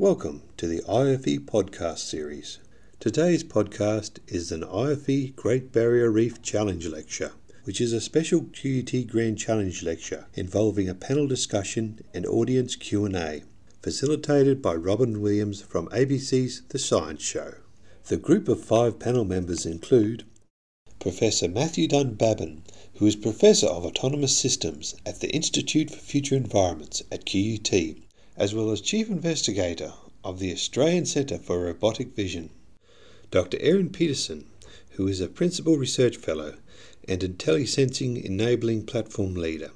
Welcome to the IFE podcast series. Today's podcast is an IFE Great Barrier Reef Challenge lecture, which is a special QUT Grand Challenge lecture involving a panel discussion and audience Q&A, facilitated by Robyn Williams from ABC's The Science Show. The group of five panel members include Professor Matthew Dunbabin, who is Professor of Autonomous Systems at the Institute for Future Environments at QUT, as well as Chief Investigator of the Australian Centre for Robotic Vision. Dr. Erin Peterson, who is a Principal Research Fellow and IntelliSensing Enabling Platform Leader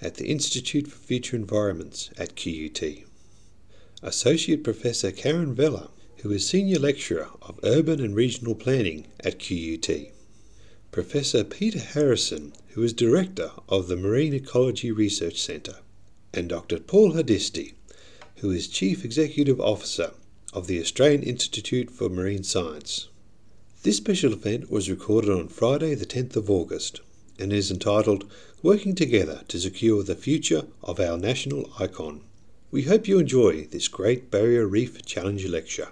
at the Institute for Future Environments at QUT. Associate Professor Karen Vella, who is Senior Lecturer of Urban and Regional Planning at QUT. Professor Peter Harrison, who is Director of the Marine Ecology Research Centre, and Dr. Paul Hardisty, who is Chief Executive Officer of the Australian Institute for Marine Science. This special event was recorded on Friday, the 10th of August, and is entitled Working Together to Secure the Future of Our National Icon. We hope you enjoy this Great Barrier Reef Challenge lecture.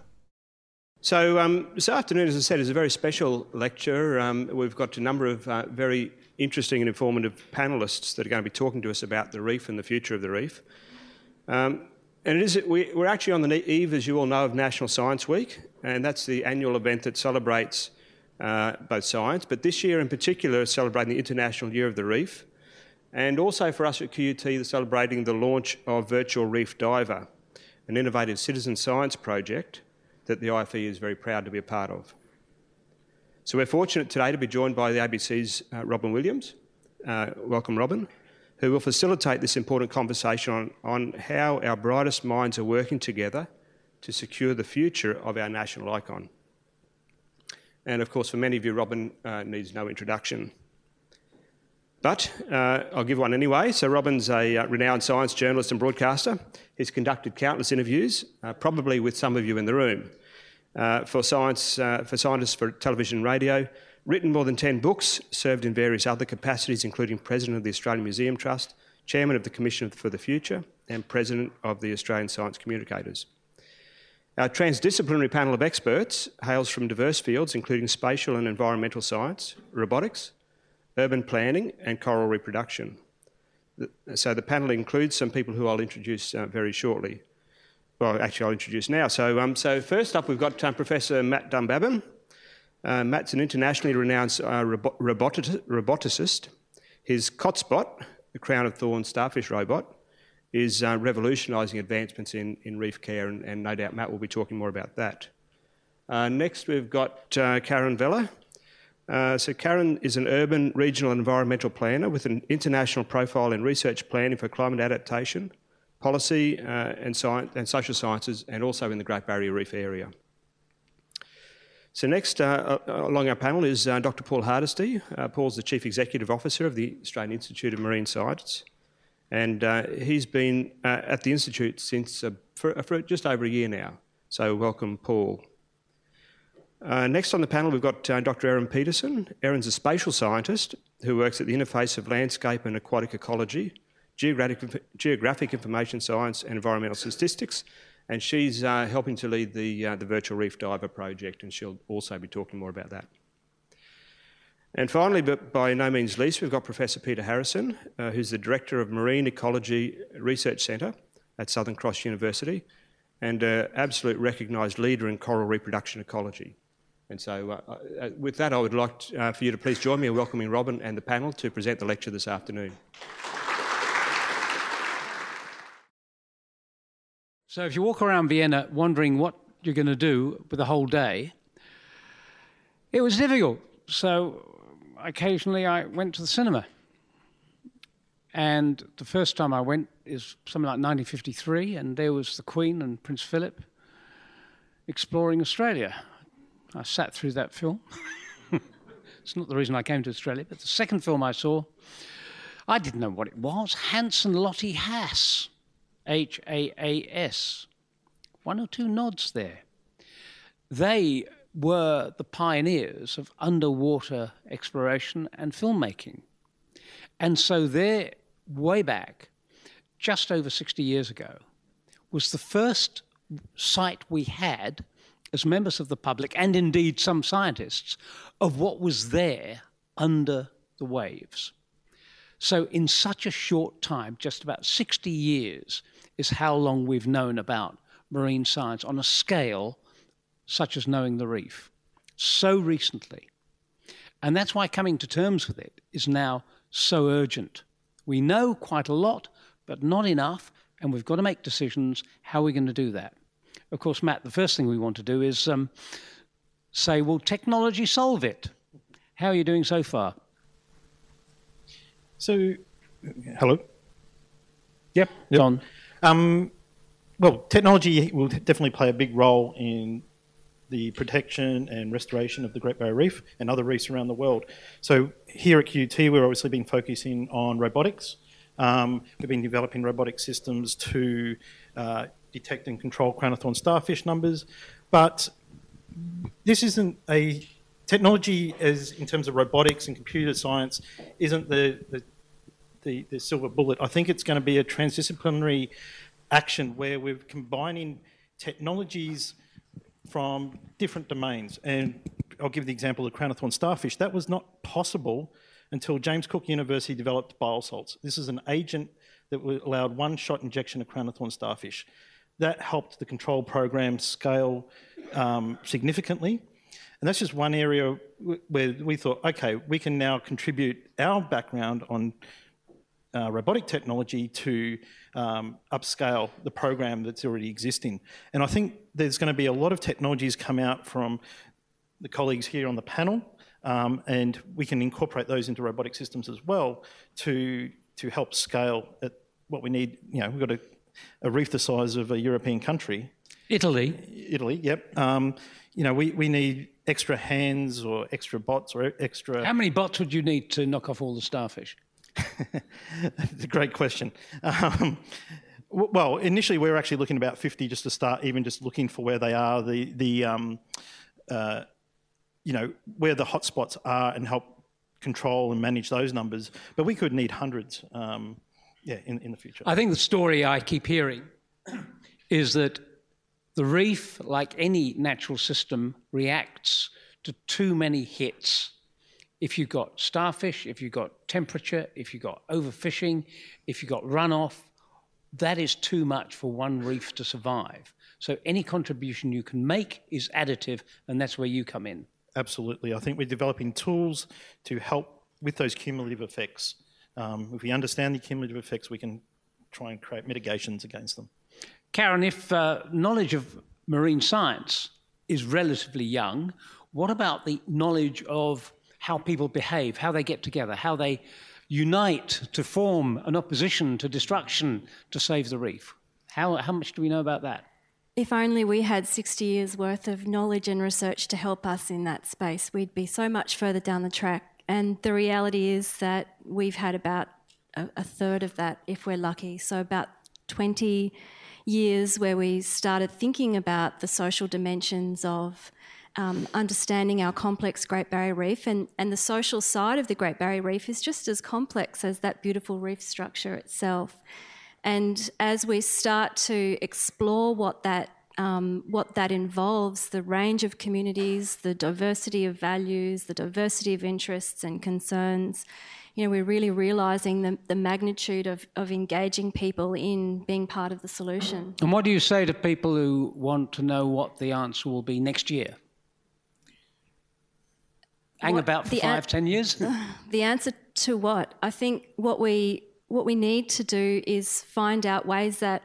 So um, this afternoon, as I said, is a very special lecture. Um, we've got a number of uh, very interesting and informative panellists that are going to be talking to us about the reef and the future of the reef. Um, and it is, we, are actually on the eve, as you all know, of National Science Week, and that's the annual event that celebrates uh, both science, but this year in particular, is celebrating the International Year of the Reef, and also for us at QUT, they're celebrating the launch of Virtual Reef Diver, an innovative citizen science project that the IFE is very proud to be a part of. So we're fortunate today to be joined by the ABC's uh, Robyn Williams. Uh, welcome, Robyn, who will facilitate this important conversation on, on how our brightest minds are working together to secure the future of our national icon. And of course, for many of you, Robyn uh, needs no introduction. But uh, I'll give one anyway. So, Robyn's a uh, renowned science journalist and broadcaster. He's conducted countless interviews, uh, probably with some of you in the room, uh, for, science, uh, for scientists for television and radio, written more than 10 books, served in various other capacities, including President of the Australian Museum Trust, Chairman of the Commission for the Future, and President of the Australian Science Communicators. Our transdisciplinary panel of experts hails from diverse fields, including spatial and environmental science, robotics, urban planning, and coral reproduction. So the panel includes some people who I'll introduce uh, very shortly. Well, actually, I'll introduce now. So, um, so first up, we've got um, Professor Matt Dunbabin. Uh, Matt's an internationally renowned uh, robot- roboticist. His COTSBot, the crown of thorns starfish robot, is uh, revolutionising advancements in, in reef care, and, and, no doubt Matt will be talking more about that. Uh, next, we've got uh, Karen Vella. Uh, so Karen is an urban regional environmental planner with an international profile in research planning for climate adaptation, policy and, science, and social sciences, and also in the Great Barrier Reef area. So next uh, along our panel is uh, Dr Paul Hardisty. Uh, Paul's the Chief Executive Officer of the Australian Institute of Marine Science, and uh, he's been at the Institute since for, for just over a year now. So welcome, Paul. Uh, next on the panel, we've got uh, Dr. Erin Peterson. Erin's a spatial scientist who works at the interface of landscape and aquatic ecology, geographic, geographic information science, and environmental statistics. And she's uh, helping to lead the, uh, the Virtual Reef Diver project, and she'll also be talking more about that. And finally, but by no means least, we've got Professor Peter Harrison, uh, who's the Director of Marine Ecology Research Centre at Southern Cross University and an absolute recognised leader in coral reproduction ecology. And so, uh, uh, with that, I would like uh, for you to please join me in welcoming Robyn and the panel to present the lecture this afternoon. So, if you walk around Vienna wondering what you're going to do with the whole day, it was difficult. So, occasionally I went to the cinema. And the first time I went is something like 1953, and there was the Queen and Prince Philip exploring Australia. I sat through that film. it's not the reason I came to Australia, but the second film I saw, I didn't know what it was. Hans and Lotte Haas, H A A S. One or two nods there. They were the pioneers of underwater exploration and filmmaking. And so their way back, just over 60 years ago, was the first sight we had as members of the public, and indeed some scientists, of what was there under the waves. So, in such a short time, just about 60 years, is how long we've known about marine science on a scale such as knowing the reef. So recently. And that's why coming to terms with it is now so urgent. We know quite a lot, but not enough, and we've got to make decisions how are we're going to do that. Of course, Matt, the first thing we want to do is um, say, will technology solve it? How are you doing so far? So, hello. Yep. yep. John. Um, well, technology will definitely play a big role in the protection and restoration of the Great Barrier Reef and other reefs around the world. So here at QUT, we've obviously been focusing on robotics. Um, we've been developing robotic systems to uh, detect and control crown of thorn starfish numbers, but this isn't a technology as in terms of robotics and computer science isn't the, the the, the silver bullet. I think it's going to be a transdisciplinary action where we're combining technologies from different domains. And I'll give the example of crown of thorn starfish. That was not possible until James Cook University developed bile biosalts. This is an agent that allowed one shot injection of crown of thorn starfish. That helped the control program scale um, significantly. And that's just one area where we thought, okay, we can now contribute our background on uh, robotic technology to um, upscale the program that's already existing. And I think there's going to be a lot of technologies come out from the colleagues here on the panel, um, and we can incorporate those into robotic systems as well to to help scale at what we need. You know, we've got a, a reef the size of a European country. Italy. Italy, yep. Um, you know, we, we need extra hands or extra bots or extra. How many bots would you need to knock off all the starfish? it's a great question. Um, well, initially we were actually looking about 50 just to start, even just looking for where they are, the, the um, uh, you know, where the hotspots are and help control and manage those numbers. But we could need hundreds, um, yeah, in, in the future. I think the story I keep hearing is that the reef, like any natural system, reacts to too many hits if you've got starfish, if you've got temperature, if you've got overfishing, if you've got runoff, that is too much for one reef to survive. So any contribution you can make is additive, and that's where you come in. Absolutely. I think we're developing tools to help with those cumulative effects. Um, if we understand the cumulative effects, we can try and create mitigations against them. Karen, if uh, knowledge of marine science is relatively young, what about the knowledge of how people behave, how they get together, how they unite to form an opposition to destruction to save the reef. How, how much do we know about that? If only we had 60 years worth of knowledge and research to help us in that space, we'd be so much further down the track. And the reality is that we've had about a, a third of that, if we're lucky. So, about 20 years where we started thinking about the social dimensions of um, understanding our complex Great Barrier Reef. And, and the social side of the Great Barrier Reef is just as complex as that beautiful reef structure itself. And as we start to explore what that um, what that involves, the range of communities, the diversity of values, the diversity of interests and concerns, you know, we're really realising the, the magnitude of, of engaging people in being part of the solution. And what do you say to people who want to know what the answer will be next year? Hang what, about for five, an- ten years? The answer to what? I think what we what we need to do is find out ways that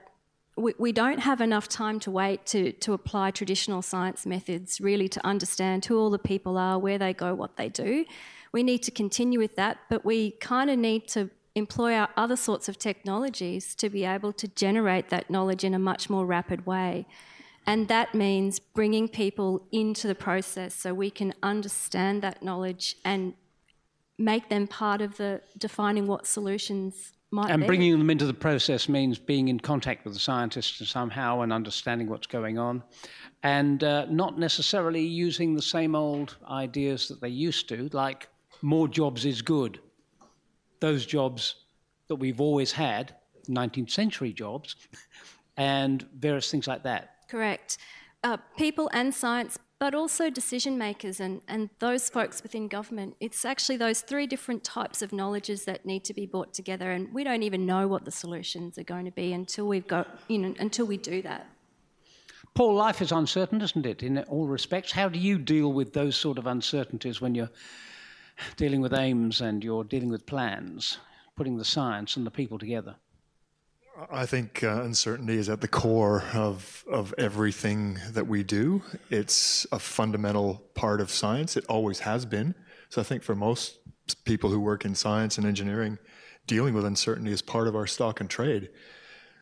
we, we don't have enough time to wait to, to apply traditional science methods really to understand who all the people are, where they go, what they do. We need to continue with that, but we kind of need to employ our other sorts of technologies to be able to generate that knowledge in a much more rapid way. And that means bringing people into the process so we can understand that knowledge and make them part of the defining what solutions might be. and be. bringing them into the process means being in contact with the scientists somehow and understanding what's going on and uh, not necessarily using the same old ideas that they used to like more jobs is good those jobs that we've always had 19th century jobs and various things like that Correct. Uh, people and science, but also decision makers and, and those folks within government. It's actually those three different types of knowledges that need to be brought together, and we don't even know what the solutions are going to be until we've got, you know, until we do that. Paul, life is uncertain, isn't it, in all respects? How do you deal with those sort of uncertainties when you're dealing with aims and you're dealing with plans, putting the science and the people together? I think uh, uncertainty is at the core of, of everything that we do. It's a fundamental part of science. It always has been. So I think for most people who work in science and engineering, dealing with uncertainty is part of our stock and trade.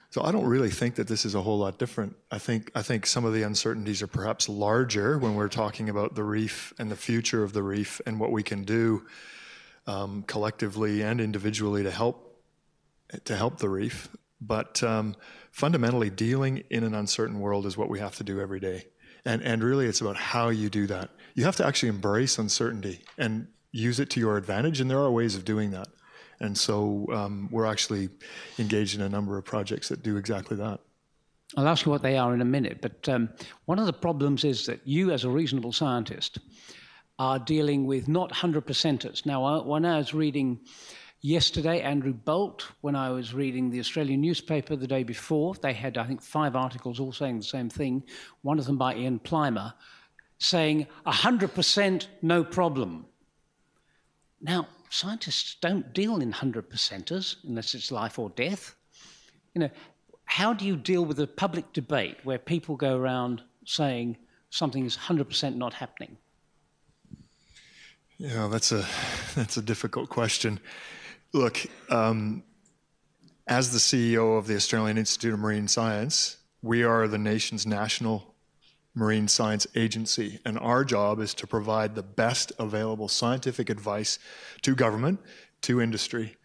So I don't really think that this is a whole lot different. I think I think some of the uncertainties are perhaps larger when we're talking about the reef and the future of the reef and what we can do um, collectively and individually to help to help the reef. But um, fundamentally, dealing in an uncertain world is what we have to do every day. And, and really, it's about how you do that. You have to actually embrace uncertainty and use it to your advantage, and there are ways of doing that. And so um, we're actually engaged in a number of projects that do exactly that. I'll ask you what they are in a minute, but um, one of the problems is that you, as a reasonable scientist, are dealing with not 100 percenters. Now, when I was reading Yesterday, Andrew Bolt, when I was reading the Australian newspaper the day before, they had, I think, five articles all saying the same thing, one of them by Ian Plimer, saying 100% no problem. Now, scientists don't deal in 100 percenters unless it's life or death. You know, how do you deal with a public debate where people go around saying something is 100% not happening? Yeah, that's a that's a difficult question. Look, um, as the CEO of the Australian Institute of Marine Science, we are the nation's national marine science agency, and our job is to provide the best available scientific advice to government, to industry,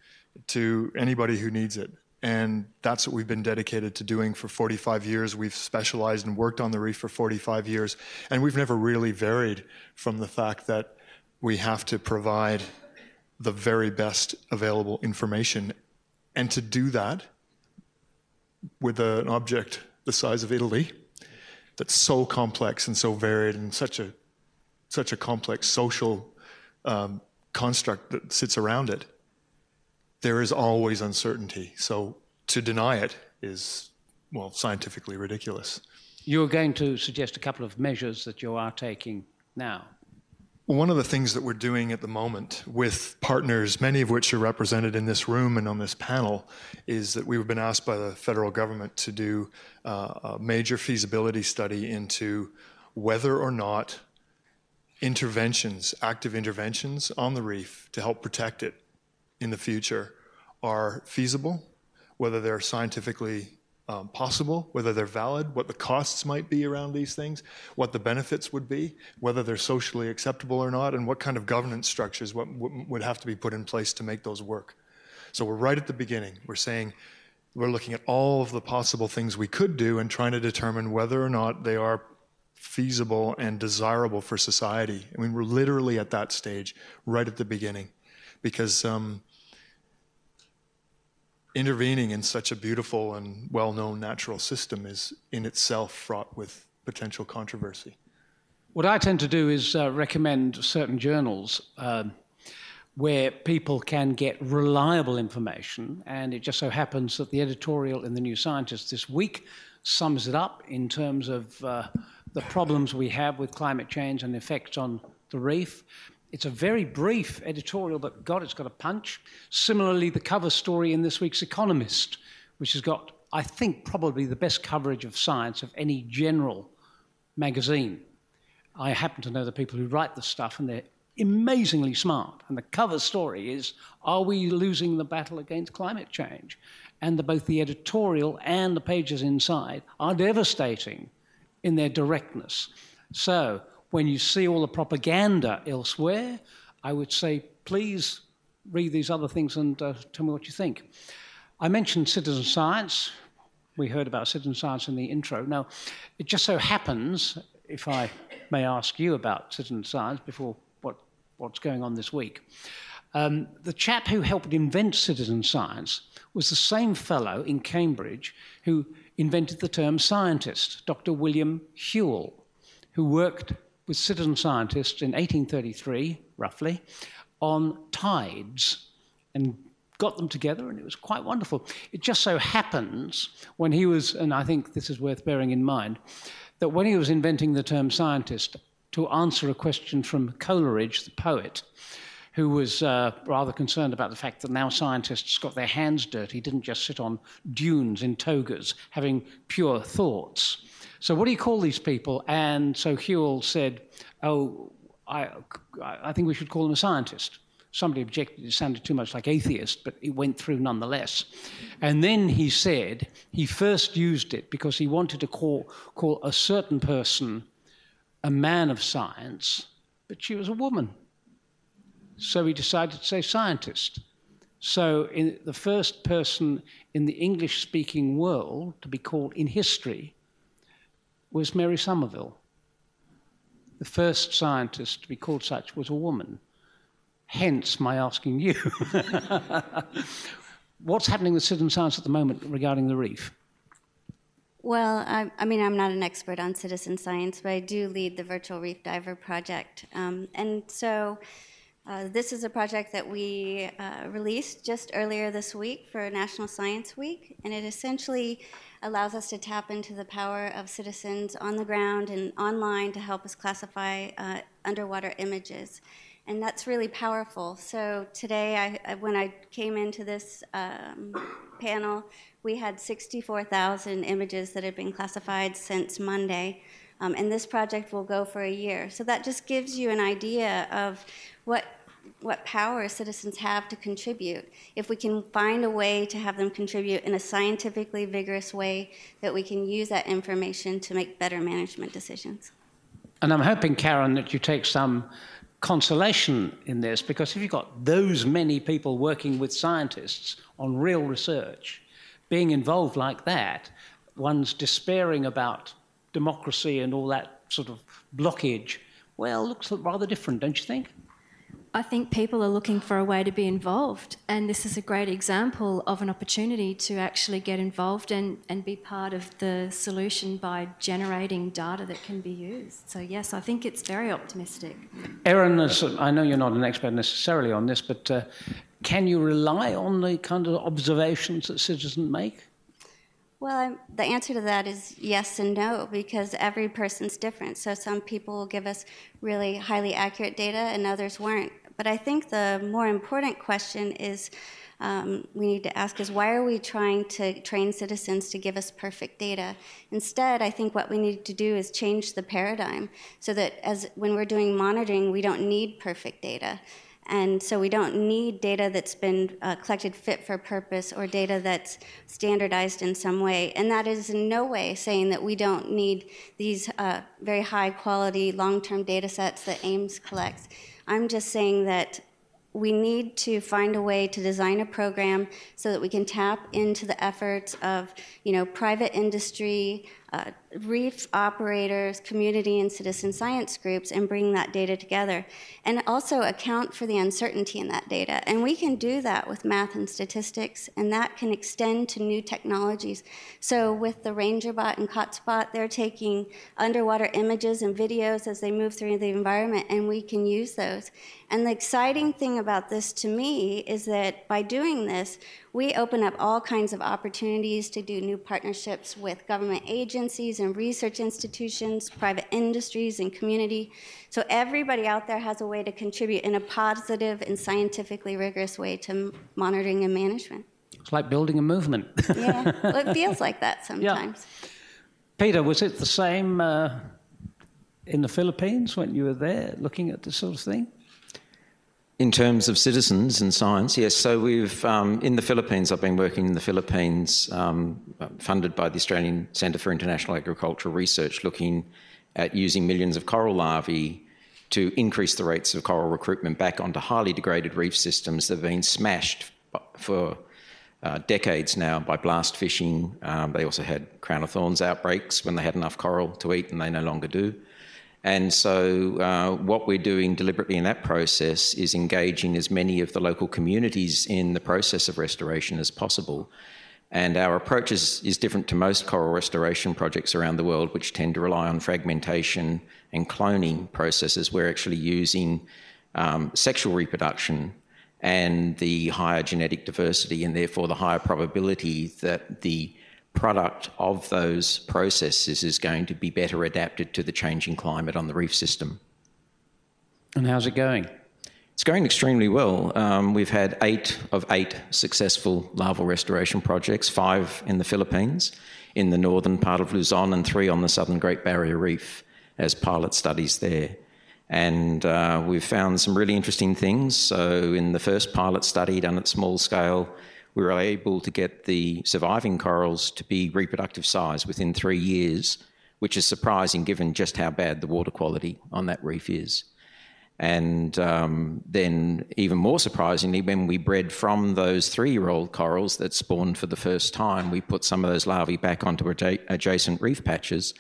to anybody who needs it. And that's what we've been dedicated to doing for 45 years. We've specialized and worked on the reef for 45 years, and we've never really varied from the fact that we have to provide the very best available information. And to do that with an object the size of Italy, that's so complex and so varied and such a such a complex social um, construct that sits around it, there is always uncertainty. So to deny it is, well, scientifically ridiculous. You're going to suggest a couple of measures that you are taking now. One of the things that we're doing at the moment with partners, many of which are represented in this room and on this panel, is that we've been asked by the federal government to do uh, a major feasibility study into whether or not interventions, active interventions on the reef to help protect it in the future are feasible, whether they're scientifically um, possible, whether they're valid, what the costs might be around these things, what the benefits would be, whether they're socially acceptable or not, and what kind of governance structures what, would have to be put in place to make those work. So we're right at the beginning. We're saying we're looking at all of the possible things we could do and trying to determine whether or not they are feasible and desirable for society. I mean, we're literally at that stage right at the beginning because um, intervening in such a beautiful and well known natural system is in itself fraught with potential controversy. What I tend to do is uh, recommend certain journals uh, where people can get reliable information, and it just so happens that the editorial in the New Scientist this week sums it up in terms of uh, the problems we have with climate change and effects on the reef. It's a very brief editorial, but God, it's got a punch. Similarly, the cover story in this week's Economist, which has got, I think, probably the best coverage of science of any general magazine. I happen to know the people who write the stuff, and they're amazingly smart. And the cover story is Are we losing the battle against climate change? And the, both the editorial and the pages inside are devastating in their directness. So, when you see all the propaganda elsewhere, I would say, please read these other things and uh, tell me what you think. I mentioned citizen science. We heard about citizen science in the intro. Now, it just so happens, if I may ask you about citizen science before what, what's going on this week, um, the chap who helped invent citizen science was the same fellow in Cambridge who invented the term scientist, Dr. William Whewell, who worked with citizen scientists in 1833, roughly, on tides and got them together, and it was quite wonderful. It just so happens when he was, and I think this is worth bearing in mind, that when he was inventing the term scientist, to answer a question from Coleridge, the poet, who was uh, rather concerned about the fact that now scientists got their hands dirty, didn't just sit on dunes in togas having pure thoughts. So, what do you call these people? And so Whewell said, Oh, I, I think we should call them a scientist. Somebody objected, it sounded too much like atheist, but it went through nonetheless. And then he said he first used it because he wanted to call, call a certain person a man of science, but she was a woman. So he decided to say scientist. So, in the first person in the English speaking world to be called in history was Mary Somerville. The first scientist to be called such was a woman. Hence, my asking you what's happening with citizen science at the moment regarding the reef? Well, I, I, mean, I'm not an expert on citizen science, but I do lead the Virtual Reef Diver project. Um, and so uh, this is a project that we uh, released just earlier this week for National Science Week, and it essentially allows us to tap into the power of citizens on the ground and online to help us classify uh, underwater images. And that's really powerful. So today, I, when I came into this um, panel, we had 64,000 images that had been classified since Monday. Um, and this project will go for a year. So that just gives you an idea of what what power citizens have to contribute. If we can find a way to have them contribute in a scientifically vigorous way, that we can use that information to make better management decisions. And I'm hoping, Karen, that you take some consolation in this because if you've got those many people working with scientists on real research, being involved like that, one's despairing about democracy and all that sort of blockage, well, looks rather different, don't you think? I think people are looking for a way to be involved, and this is a great example of an opportunity to actually get involved and, and be part of the solution by generating data that can be used. So, yes, I think it's very optimistic. Erin, I know you're not an expert necessarily on this, but uh, can you rely on the kind of observations that citizens make? Well, I'm, the answer to that is yes and no because every person's different. So some people will give us really highly accurate data and others weren't. But I think the more important question is um, we need to ask is why are we trying to train citizens to give us perfect data? Instead, I think what we need to do is change the paradigm so that as when we're doing monitoring, we don't need perfect data. And so we don't need data that's been uh, collected fit for purpose or data that's standardized in some way. And that is in no way saying that we don't need these uh, very high quality long term data sets that AIMS collects. I'm just saying that we need to find a way to design a program so that we can tap into the efforts of you know private industry uh, reef operators, community and citizen science groups, and bring that data together. And also account for the uncertainty in that data. And we can do that with math and statistics, and that can extend to new technologies. So with the RangerBot and COTSBot, they're taking underwater images and videos as they move through the environment, and we can use those. And the exciting thing about this to me is that by doing this, we open up all kinds of opportunities to do new partnerships with government agencies and research institutions, private industries, and community. So everybody out there has a way to contribute in a positive and scientifically rigorous way to monitoring and management. It's like building a movement. yeah, well, it feels like that sometimes. Yeah. Peter, was it the same uh, in the Philippines when you were there looking at this sort of thing? In terms of citizens and science, yes. So we've um, in the Philippines. I've been working in the Philippines, um, funded by the Australian Centre for International Agricultural Research, looking at using millions of coral larvae to increase the rates of coral recruitment back onto highly degraded reef systems that have been smashed for uh, decades now by blast fishing. Um, they also had crown of thorns outbreaks when they had enough coral to eat, and they no longer do. And so, uh, what we're doing deliberately in that process is engaging as many of the local communities in the process of restoration as possible And our approach is, is different to most coral restoration projects around the world, which tend to rely on fragmentation and cloning processes. We're actually using um, sexual reproduction and the higher genetic diversity, and therefore the higher probability that the product of those processes is going to be better adapted to the changing climate on the reef system. And how's it going? It's going extremely well. Um, we've had eight of eight successful larval restoration projects, five in the Philippines, in the northern part of Luzon, and three on the southern Great Barrier Reef as pilot studies there. And uh, we've found some really interesting things. So, in the first pilot study done at small scale, we were able to get the surviving corals to be reproductive size within three years, which is surprising given just how bad the water quality on that reef is. And um, then, even more surprisingly, when we bred from those three year old corals that spawned for the first time, we put some of those larvae back onto adjacent reef patches.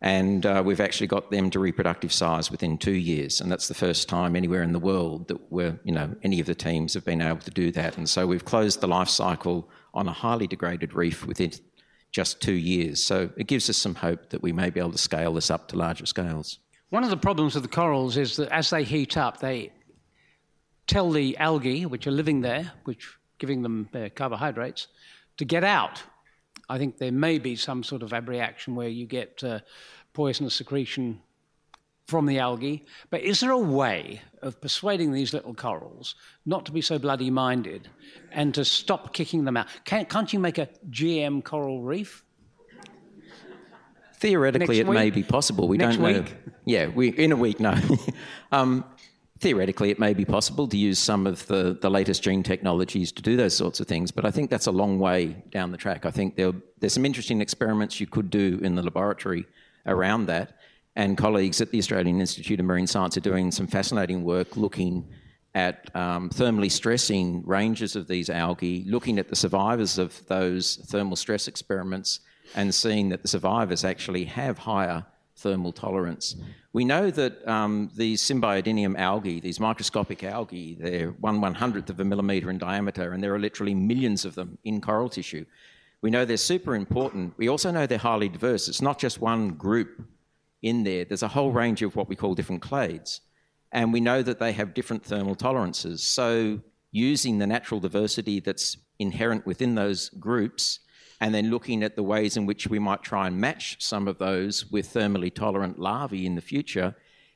And uh, we've actually got them to reproductive size within two years. And that's the first time anywhere in the world that we're, you know, any of the teams have been able to do that. And so we've closed the life cycle on a highly degraded reef within just two years. So it gives us some hope that we may be able to scale this up to larger scales. One of the problems with the corals is that as they heat up, they tell the algae, which are living there, which giving them their carbohydrates, to get out. I think there may be some sort of abreaction where you get uh, poisonous secretion from the algae. But is there a way of persuading these little corals not to be so bloody minded and to stop kicking them out? Can't, can't you make a GM coral reef? Theoretically, Next it may be possible. We Next don't know. week? Yeah, we, in a week, no. um, theoretically, it may be possible to use some of the, the latest gene technologies to do those sorts of things, but I think that's a long way down the track. I think there, there's some interesting experiments you could do in the laboratory around that, and colleagues at the Australian Institute of Marine Science are doing some fascinating work looking at um, thermally stressing ranges of these algae, looking at the survivors of those thermal stress experiments, and seeing that the survivors actually have higher thermal tolerance. We know that um, these symbiodinium algae, these microscopic algae, they're one one hundredth of a millimetre in diameter, and there are literally millions of them in coral tissue. We know they're super important. We also know they're highly diverse. It's not just one group in there, there's a whole range of what we call different clades. And we know that they have different thermal tolerances. So, using the natural diversity that's inherent within those groups and then looking at the ways in which we might try and match some of those with thermally tolerant larvae in the future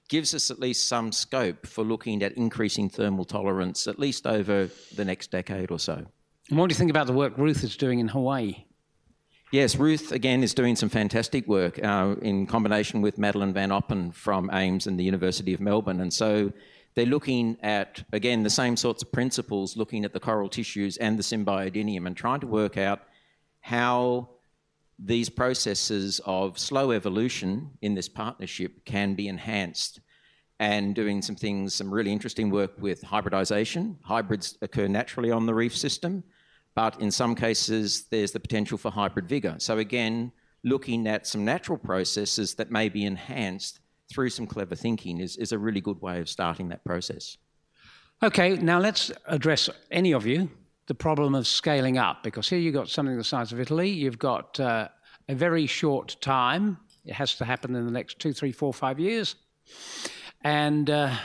gives us at least some scope for looking at increasing thermal tolerance at least over the next decade or so. And what do you think about the work Ruth is doing in Hawaii? Yes, Ruth again is doing some fantastic work uh, in combination with Madeleine Van Oppen from AIMS and the University of Melbourne. And so they're looking at, again, the same sorts of principles, looking at the coral tissues and the symbiodinium and trying to work out how these processes of slow evolution in this partnership can be enhanced and doing some things, some really interesting work with hybridization. Hybrids occur naturally on the reef system, but in some cases, there's the potential for hybrid vigor. So, again, looking at some natural processes that may be enhanced through some clever thinking is, is a really good way of starting that process. Okay, now let's address any of you the problem of scaling up because here you've got something the size of Italy, you've got uh, a very short time. It has to happen in the next two, three, four, five years. And uh,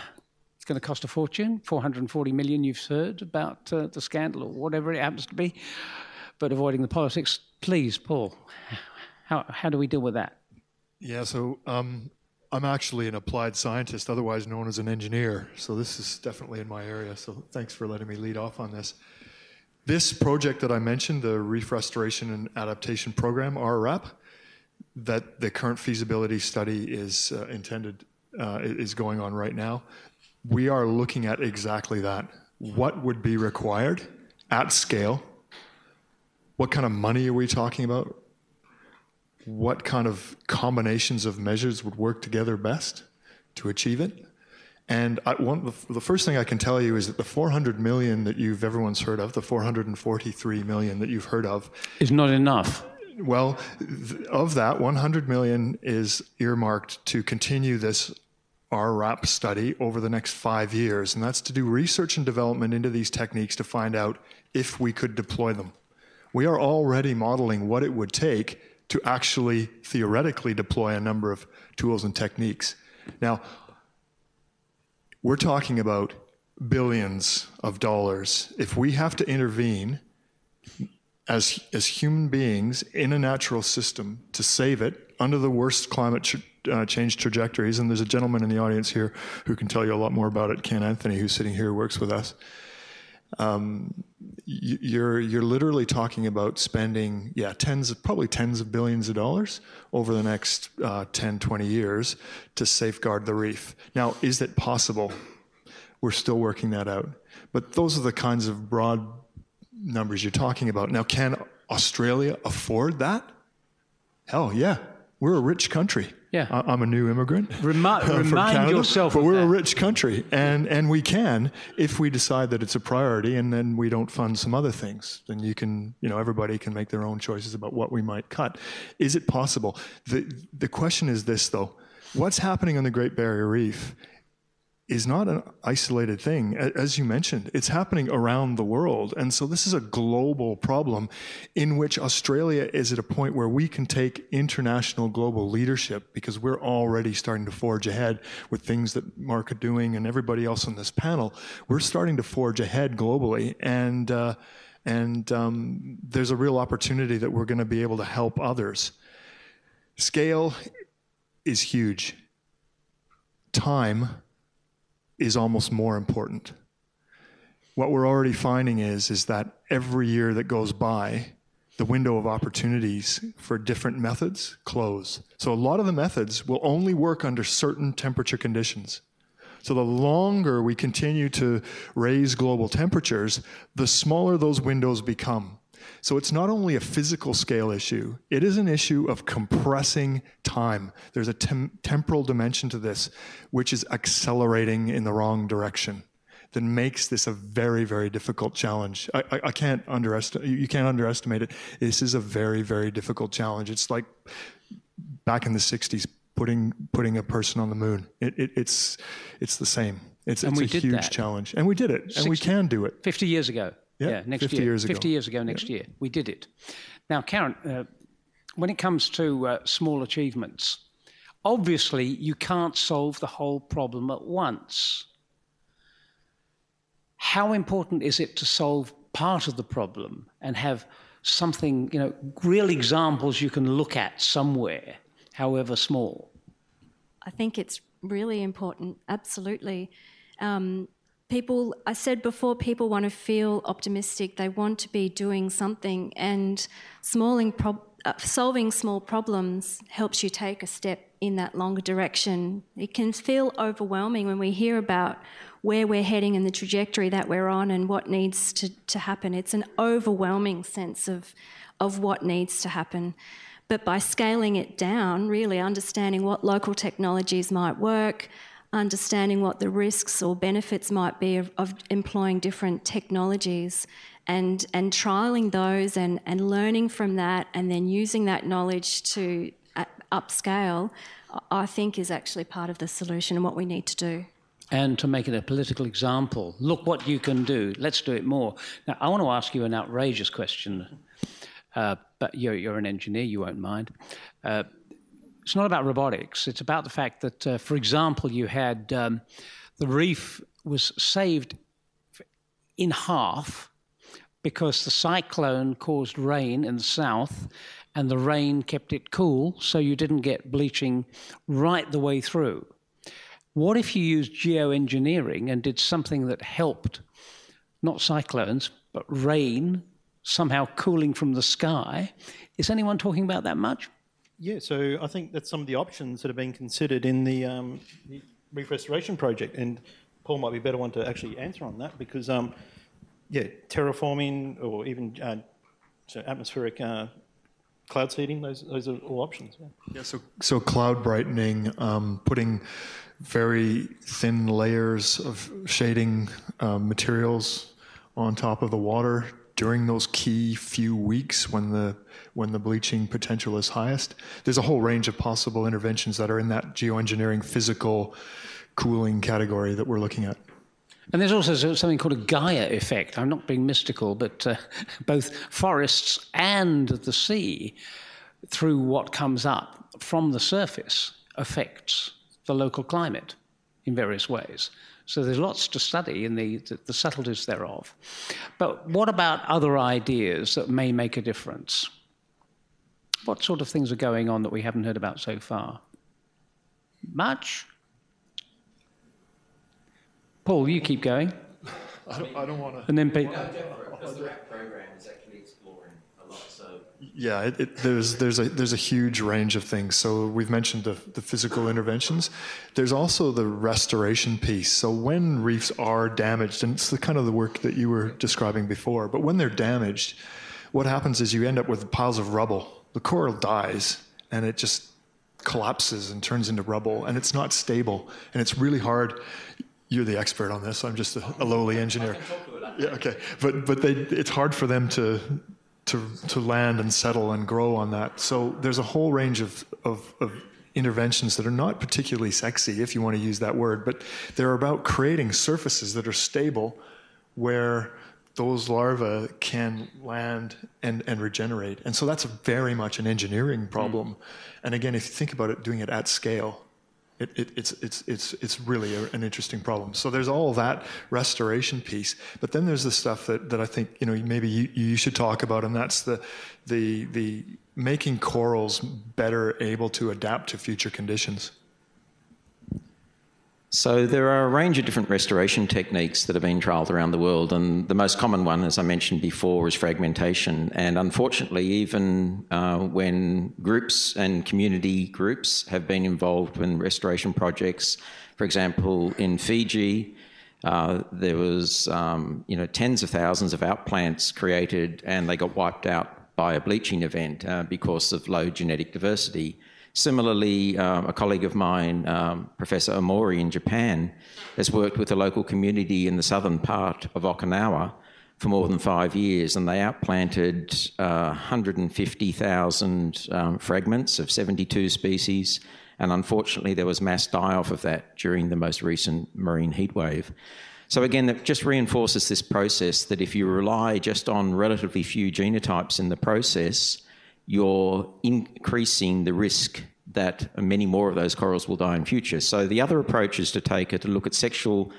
it's going to cost a fortune 440 million, you've heard about uh, the scandal or whatever it happens to be. But avoiding the politics, please, Paul, how, how do we deal with that? Yeah, so um, I'm actually an applied scientist, otherwise known as an engineer. So this is definitely in my area. So thanks for letting me lead off on this. This project that I mentioned, the Reef Restoration and Adaptation Program, RRAP, that the current feasibility study is uh, intended, uh, is going on right now. We are looking at exactly that. What would be required at scale? What kind of money are we talking about? What kind of combinations of measures would work together best to achieve it? And I, one, the, the first thing I can tell you is that the 400 million that you've everyone's heard of, the 443 million that you've heard of, Is not enough. well, th- of that, 100 million is earmarked to continue this RRAP study over the next five years, and that's to do research and development into these techniques to find out if we could deploy them We are already modeling what it would take to actually theoretically deploy a number of tools and techniques. Now, we're talking about billions of dollars. If we have to intervene as, as human beings in a natural system to save it under the worst climate ch- uh, change trajectories, and there's a gentleman in the audience here who can tell you a lot more about it, Ken Anthony, who's sitting here, works with us. Um, you're you're literally talking about spending yeah tens of probably tens of billions of dollars over the next uh, 10 20 years to safeguard the reef. Now is it possible? We're still working that out. But those are the kinds of broad numbers you're talking about. Now can australia afford that? Hell yeah. We're a rich country yeah. I, am a new immigrant. Remi- remind Canada, yourself But we're that. a rich country, and, and we can, if we decide that it's a priority and then we don't fund some other things, then you can, you know, everybody can make their own choices about what we might cut. Is it possible? The, the question is this, though. What's happening on the Great Barrier Reef is not an isolated thing. As you mentioned, it's happening around the world. And so this is a global problem in which Australia is at a point where we can take international global leadership because we're already starting to forge ahead with things that Mark are doing and everybody else on this panel. We're starting to forge ahead globally. And, uh, and um, there's a real opportunity that we're going to be able to help others. Scale is huge. Time is almost more important. What we're already finding is, is that every year that goes by, the window of opportunities for different methods close. So a lot of the methods will only work under certain temperature conditions. So the longer we continue to raise global temperatures, the smaller those windows become. So it's not only a physical scale issue, it is an issue of compressing time. There's a tem- temporal dimension to this, which is accelerating in the wrong direction. That makes this a very, very difficult challenge. I, I, I can't underestimate. You can't underestimate it. This is a very, very difficult challenge. It's like back in the '60s, putting putting a person on the moon. It, it, it's it's the same. It's, and it's a huge that. challenge, and we did it, 60, and we can do it. Fifty years ago. Yeah, yeah next 50 year. years ago. 50 years ago next yeah. year. We did it. Now, Karen, uh, when it comes to uh, small achievements, obviously you can't solve the whole problem at once. How important is it to solve part of the problem and have something, you know, real examples you can look at somewhere, however small? I think it's really important, absolutely. Um, people i said before people want to feel optimistic. They want to be doing something and uh, solving small problems helps you take a step in that longer direction. It can feel overwhelming when we hear about where we're heading and the trajectory that we're on and what needs to, to happen. It's an overwhelming sense of of what needs to happen. But by scaling it down really understanding what local technologies might work understanding what the risks or benefits might be of, of employing different technologies and, and trialing those and, and learning from that and then using that knowledge to uh, upscale, I think is actually part of the solution and what we need to do. And to make it a political example, look what you can do. Let's do it more. Now, I want to ask you an outrageous question, uh, but you're, you're, an engineer, you won't mind. Uh, it's not about robotics. It's about the fact that, uh, for example, you had um, the reef was saved in half because the cyclone caused rain in the south and the rain kept it cool, so you didn't get bleaching right the way through. What if you used geoengineering and did something that helped not cyclones, but rain somehow cooling from the sky? Is anyone talking about that much? Yeah, so I think that's some of the options that are being considered in the, um, the reef restoration project, and Paul might be a better one to actually answer on that because, um, yeah, terraforming or even uh, so atmospheric uh, cloud seeding, those, those are all options. Yeah, yeah so, so cloud brightening, um, putting very thin layers of shading uh, materials on top of the water during those key few weeks when the when the bleaching potential is highest. There's a whole range of possible interventions that are in that geoengineering physical cooling category that we're looking at. And there's also something called a Gaia effect. I'm not being mystical, but uh, both forests and the sea, through what comes up from the surface, affects the local climate in various ways. So there's lots to study in the, the, the subtleties thereof. But what about other ideas that may make a difference? What sort of things are going on that we haven't heard about so far? Much? Paul, you keep going. I don't, I don't want to. And then Pete. Yeah, it, it, there's there's a there's a huge range of things. So we've mentioned the, the physical interventions. There's also the restoration piece. So when reefs are damaged, and it's the kind of the work that you were describing before. But when they're damaged, what happens is you end up with piles of rubble. The coral dies, and it just collapses and turns into rubble, and it's not stable, and it's really hard. You're the expert on this. I'm just a, a lowly engineer. Yeah, okay. But but they, it's hard for them to to, to land and settle and grow on that. So there's a whole range of, of, of, interventions that are not particularly sexy, if you want to use that word, but they're about creating surfaces that are stable where those larvae can land and, and regenerate. And so that's very much an engineering problem. Mm. And again, if you think about it, doing it at scale, it, it, it's, it's, it's, it's really a, an interesting problem. So there's all that restoration piece, but then there's the stuff that, that I think you know maybe you, you should talk about, and that's the, the, the making corals better able to adapt to future conditions. So there are a range of different restoration techniques that have been trialled around the world, and the most common one, as I mentioned before, is fragmentation. And unfortunately, even uh, when groups and community groups have been involved in restoration projects, for example, in Fiji, uh, there was um, you know tens of thousands of outplants created, and they got wiped out by a bleaching event uh, because of low genetic diversity. Similarly, um, a colleague of mine, um, Professor Omori in Japan, has worked with the local community in the southern part of Okinawa for more than five years, and they outplanted uh, 150,000 um, fragments of 72 species. And unfortunately, there was mass die off of that during the most recent marine heatwave. So, again, that just reinforces this process that if you rely just on relatively few genotypes in the process, you're increasing the risk that many more of those corals will die in future. So the other approach is to take it to look at sexual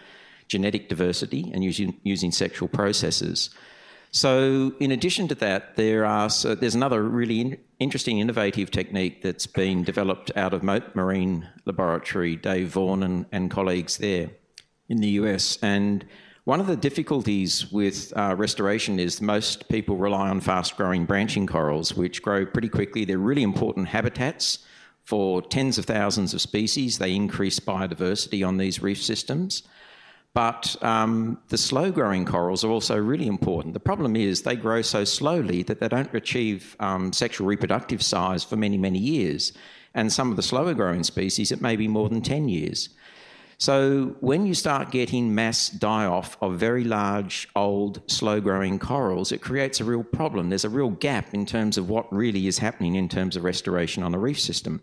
genetic diversity and using, using sexual processes. So in addition to that, there are so there's another really in, interesting, innovative technique that's been developed out of Mote Marine Laboratory, Dave Vaughan and, and colleagues there in the US, and one of the difficulties with uh, restoration is most people rely on fast growing branching corals, which grow pretty quickly. They're really important habitats for tens of thousands of species. They increase biodiversity on these reef systems. But um, the slow growing corals are also really important. The problem is they grow so slowly that they don't achieve um, sexual reproductive size for many, many years. And some of the slower growing species, it may be more than 10 years. So when you start getting mass die off of very large, old, slow growing corals, it creates a real problem. There's a real gap in terms of what really is happening in terms of restoration on a reef system.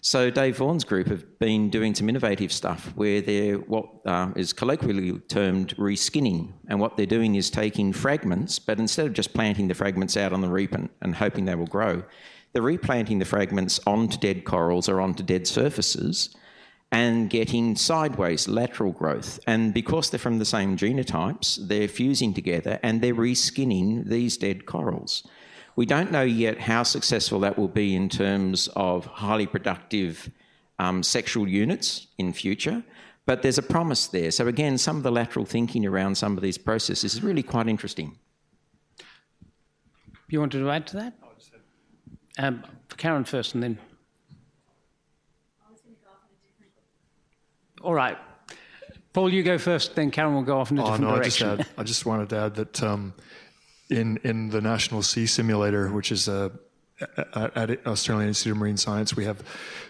So Dave Vaughan's group have been doing some innovative stuff where they're what uh, is colloquially termed reskinning, and what they're doing is taking fragments, but instead of just planting the fragments out on the reef and, and hoping they will grow, they're replanting the fragments onto dead corals or onto dead surfaces, and getting sideways lateral growth. And because they're from the same genotypes, they're fusing together and they're reskinning these dead corals. We don't know yet how successful that will be in terms of highly productive um, sexual units in future, but there's a promise there. So again, some of the lateral thinking around some of these processes is really quite interesting. You wanted to add to that? Um, Karen first, and then All right. Paul, you go first, then Karen will go off in a oh, different no, direction. I just, add, I just wanted to add that um, in, in the National Sea Simulator, which is a, at Australian Institute of Marine Science, we have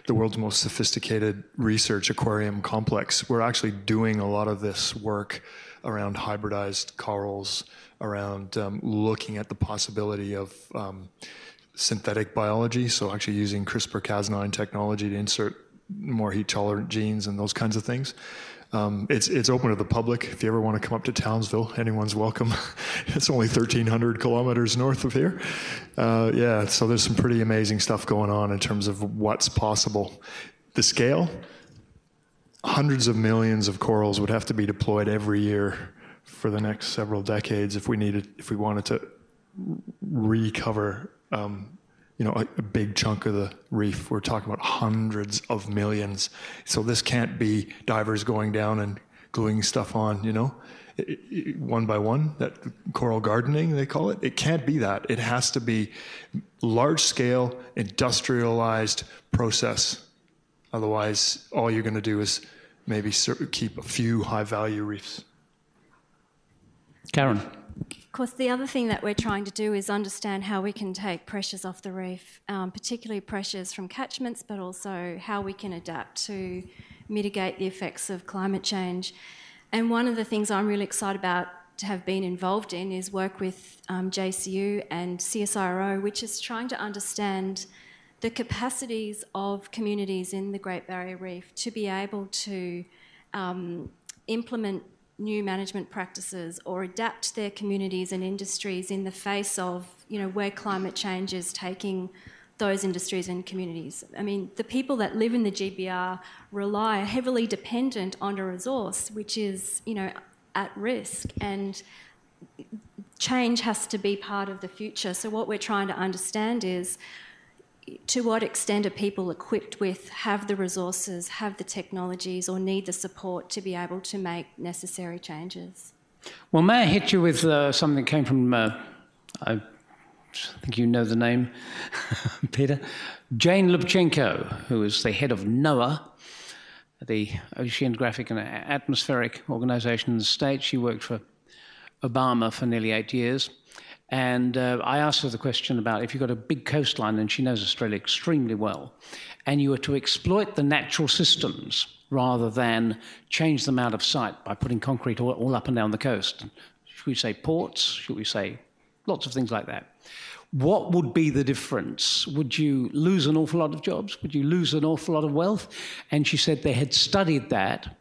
the world's most sophisticated research aquarium complex. We're actually doing a lot of this work around hybridized corals, around um, looking at the possibility of um, synthetic biology, so actually using CRISPR Cas9 technology to insert more heat tolerant genes and those kinds of things. Um, it's it's open to the public. If you ever want to come up to Townsville, anyone's welcome. it's only 1,300 kilometers north of here. Uh, yeah, so there's some pretty amazing stuff going on in terms of what's possible. The scale, hundreds of millions of corals would have to be deployed every year for the next several decades if we needed if we wanted to recover um, you know, a, a, big chunk of the reef. We're talking about hundreds of millions. So this can't be divers going down and gluing stuff on, you know, it, it, one by one, that coral gardening, they call it. It can't be that. It has to be large scale, industrialized process. Otherwise, all you're going to do is maybe keep a few high value reefs. Karen. Of course, the other thing that we're trying to do is understand how we can take pressures off the reef, um, particularly pressures from catchments, but also how we can adapt to mitigate the effects of climate change. And one of the things I'm really excited about to have been involved in is work with um, JCU and CSIRO, which is trying to understand the capacities of communities in the Great Barrier Reef to be able to um, implement new management practices or adapt their communities and industries in the face of, you know, where climate change is taking those industries and communities. I mean, the people that live in the GBR rely heavily dependent on a resource which is, you know, at risk and change has to be part of the future. So what we're trying to understand is to what extent are people equipped with, have the resources, have the technologies, or need the support to be able to make necessary changes? Well, may I hit you with uh, something that came from, uh, I think you know the name, Peter? Jane Lubchenco, who is the head of NOAA, the Oceanographic and Atmospheric Organization in the States. She worked for Obama for nearly eight years. And uh, I asked her the question about if you've got a big coastline, and she knows Australia extremely well, and you were to exploit the natural systems rather than change them out of sight by putting concrete all, all up and down the coast. Should we say ports? Should we say lots of things like that? What would be the difference? Would you lose an awful lot of jobs? Would you lose an awful lot of wealth? And she said they had studied that,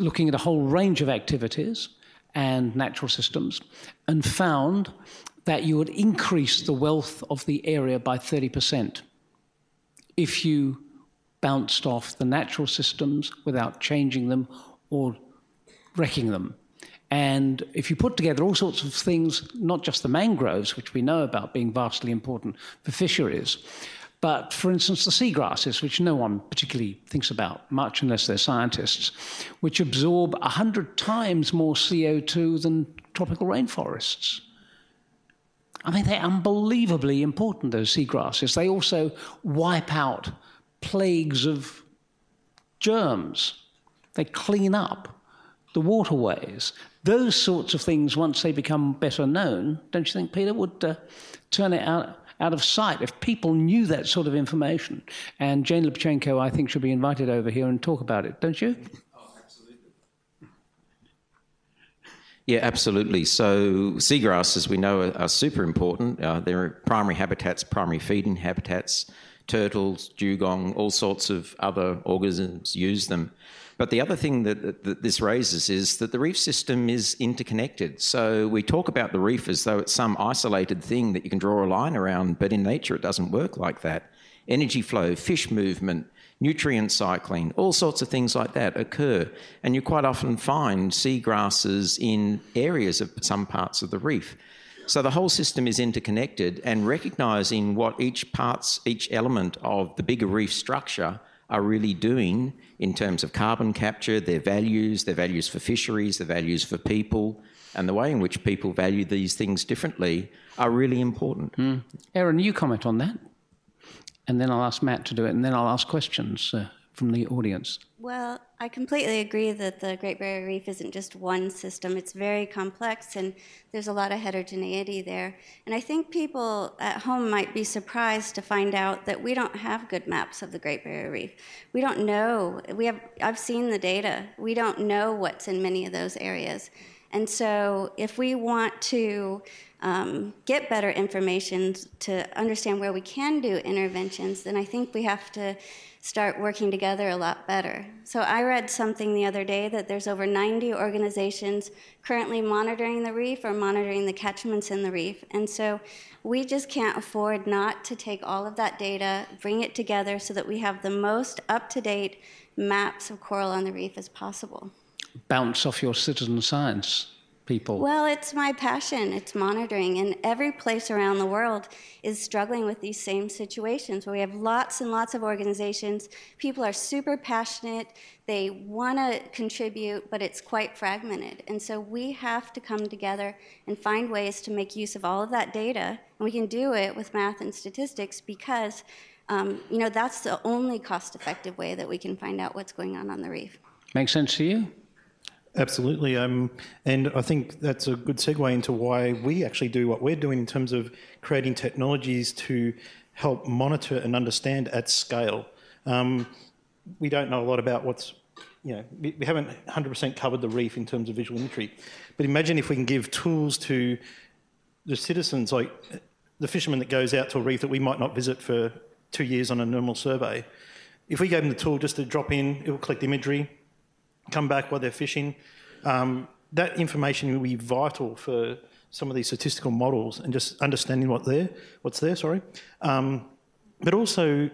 looking at a whole range of activities and natural systems, and found that you would increase the wealth of the area by 30% if you bounced off the natural systems without changing them or wrecking them. And if you put together all sorts of things, not just the mangroves, which we know about being vastly important for fisheries, but for instance, the seagrasses, which no one particularly thinks about much unless they're scientists, which absorb 100 times more CO2 than tropical rainforests. I mean, they're unbelievably important, those seagrasses. They also wipe out plagues of germs. They clean up the waterways. Those sorts of things, once they become better known, don't you think, Peter, would uh, turn it out out of sight if people knew that sort of information. And Jane Lubchenco, I think, should be invited over here and talk about it, don't you? Yeah, absolutely. So seagrasses, as we know, are, are super important. Uh, they're primary habitats, primary feeding habitats. Turtles, dugong, all sorts of other organisms use them. But the other thing that, that, this raises is that the reef system is interconnected. So we talk about the reef as though it's some isolated thing that you can draw a line around, but in nature it doesn't work like that. Energy flow, fish movement, nutrient cycling, all sorts of things like that occur. And you quite often find seagrasses in areas of some parts of the reef. So the whole system is interconnected and recognizing what each parts, each element of the bigger reef structure are really doing in terms of carbon capture, their values, their values for fisheries, their values for people, and the way in which people value these things differently are really important. Mm. Erin, you comment on that, and then I'll ask Matt to do it, and then I'll ask questions uh, from the audience. Well, I completely agree that the Great Barrier Reef isn't just one system. It's very complex and there's a lot of heterogeneity there. And I think people at home might be surprised to find out that we don't have good maps of the Great Barrier Reef. We don't know. We have I've seen the data. We don't know what's in many of those areas. And so if we want to um, get better information to understand where we can do interventions, then I think we have to start working together a lot better. So I read something the other day that there's over 90 organizations currently monitoring the reef or monitoring the catchments in the reef. And so we just can't afford not to take all of that data, bring it together so that we have the most up-to-date maps of coral on the reef as possible. Bounce off your citizen science people? Well, it's my passion. It's monitoring. And every place around the world is struggling with these same situations where we have lots and lots of organizations. People are super passionate. They want to contribute, but it's quite fragmented. And so we have to come together and find ways to make use of all of that data. And we can do it with math and statistics because, um, you know, that's the only cost effective way that we can find out what's going on on the reef. Makes sense to you? Absolutely. Um, and I think that's a good segue into why we actually do what we're doing in terms of creating technologies to help monitor and understand at scale. Um, we don't know a lot about what's, you know, we, we haven't 100% covered the reef in terms of visual imagery. But imagine if we can give tools to the citizens, like the fisherman that goes out to a reef that we might not visit for two years on a normal survey. If we gave them the tool just to drop in, it will collect imagery, come back while they're fishing. Um, that information will be vital for some of these statistical models and just understanding what there, what's there. Sorry, um, but also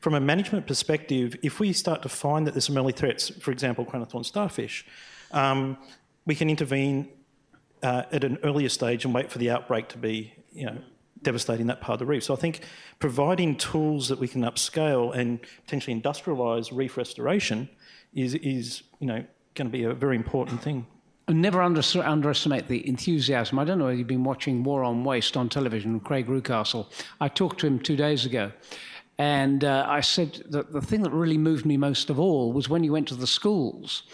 from a management perspective, if we start to find that there's some early threats, for example, crown-of-thorn starfish, um, we can intervene uh, at an earlier stage and wait for the outbreak to be, you know, devastating that part of the reef. So I think providing tools that we can upscale and potentially industrialise reef restoration is, is you know, going to be a very important thing. Never under, underestimate the enthusiasm. I don't know if you've been watching War on Waste on television, Craig Reucassel. I talked to him two days ago. And uh, I said that the thing that really moved me most of all was when you went to the schools.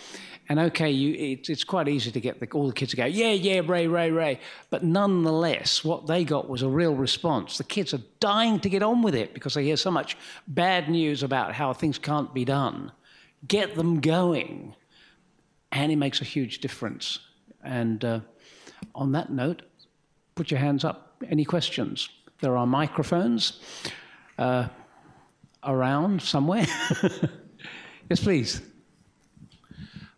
And okay, you, it, it's quite easy to get the, all the kids to go, yeah, yeah, Ray, Ray, Ray. But nonetheless, what they got was a real response. The kids are dying to get on with it because they hear so much bad news about how things can't be done get them going. And it makes a huge difference. And uh, on that note, put your hands up. Any questions? There are microphones uh, around somewhere. yes, please.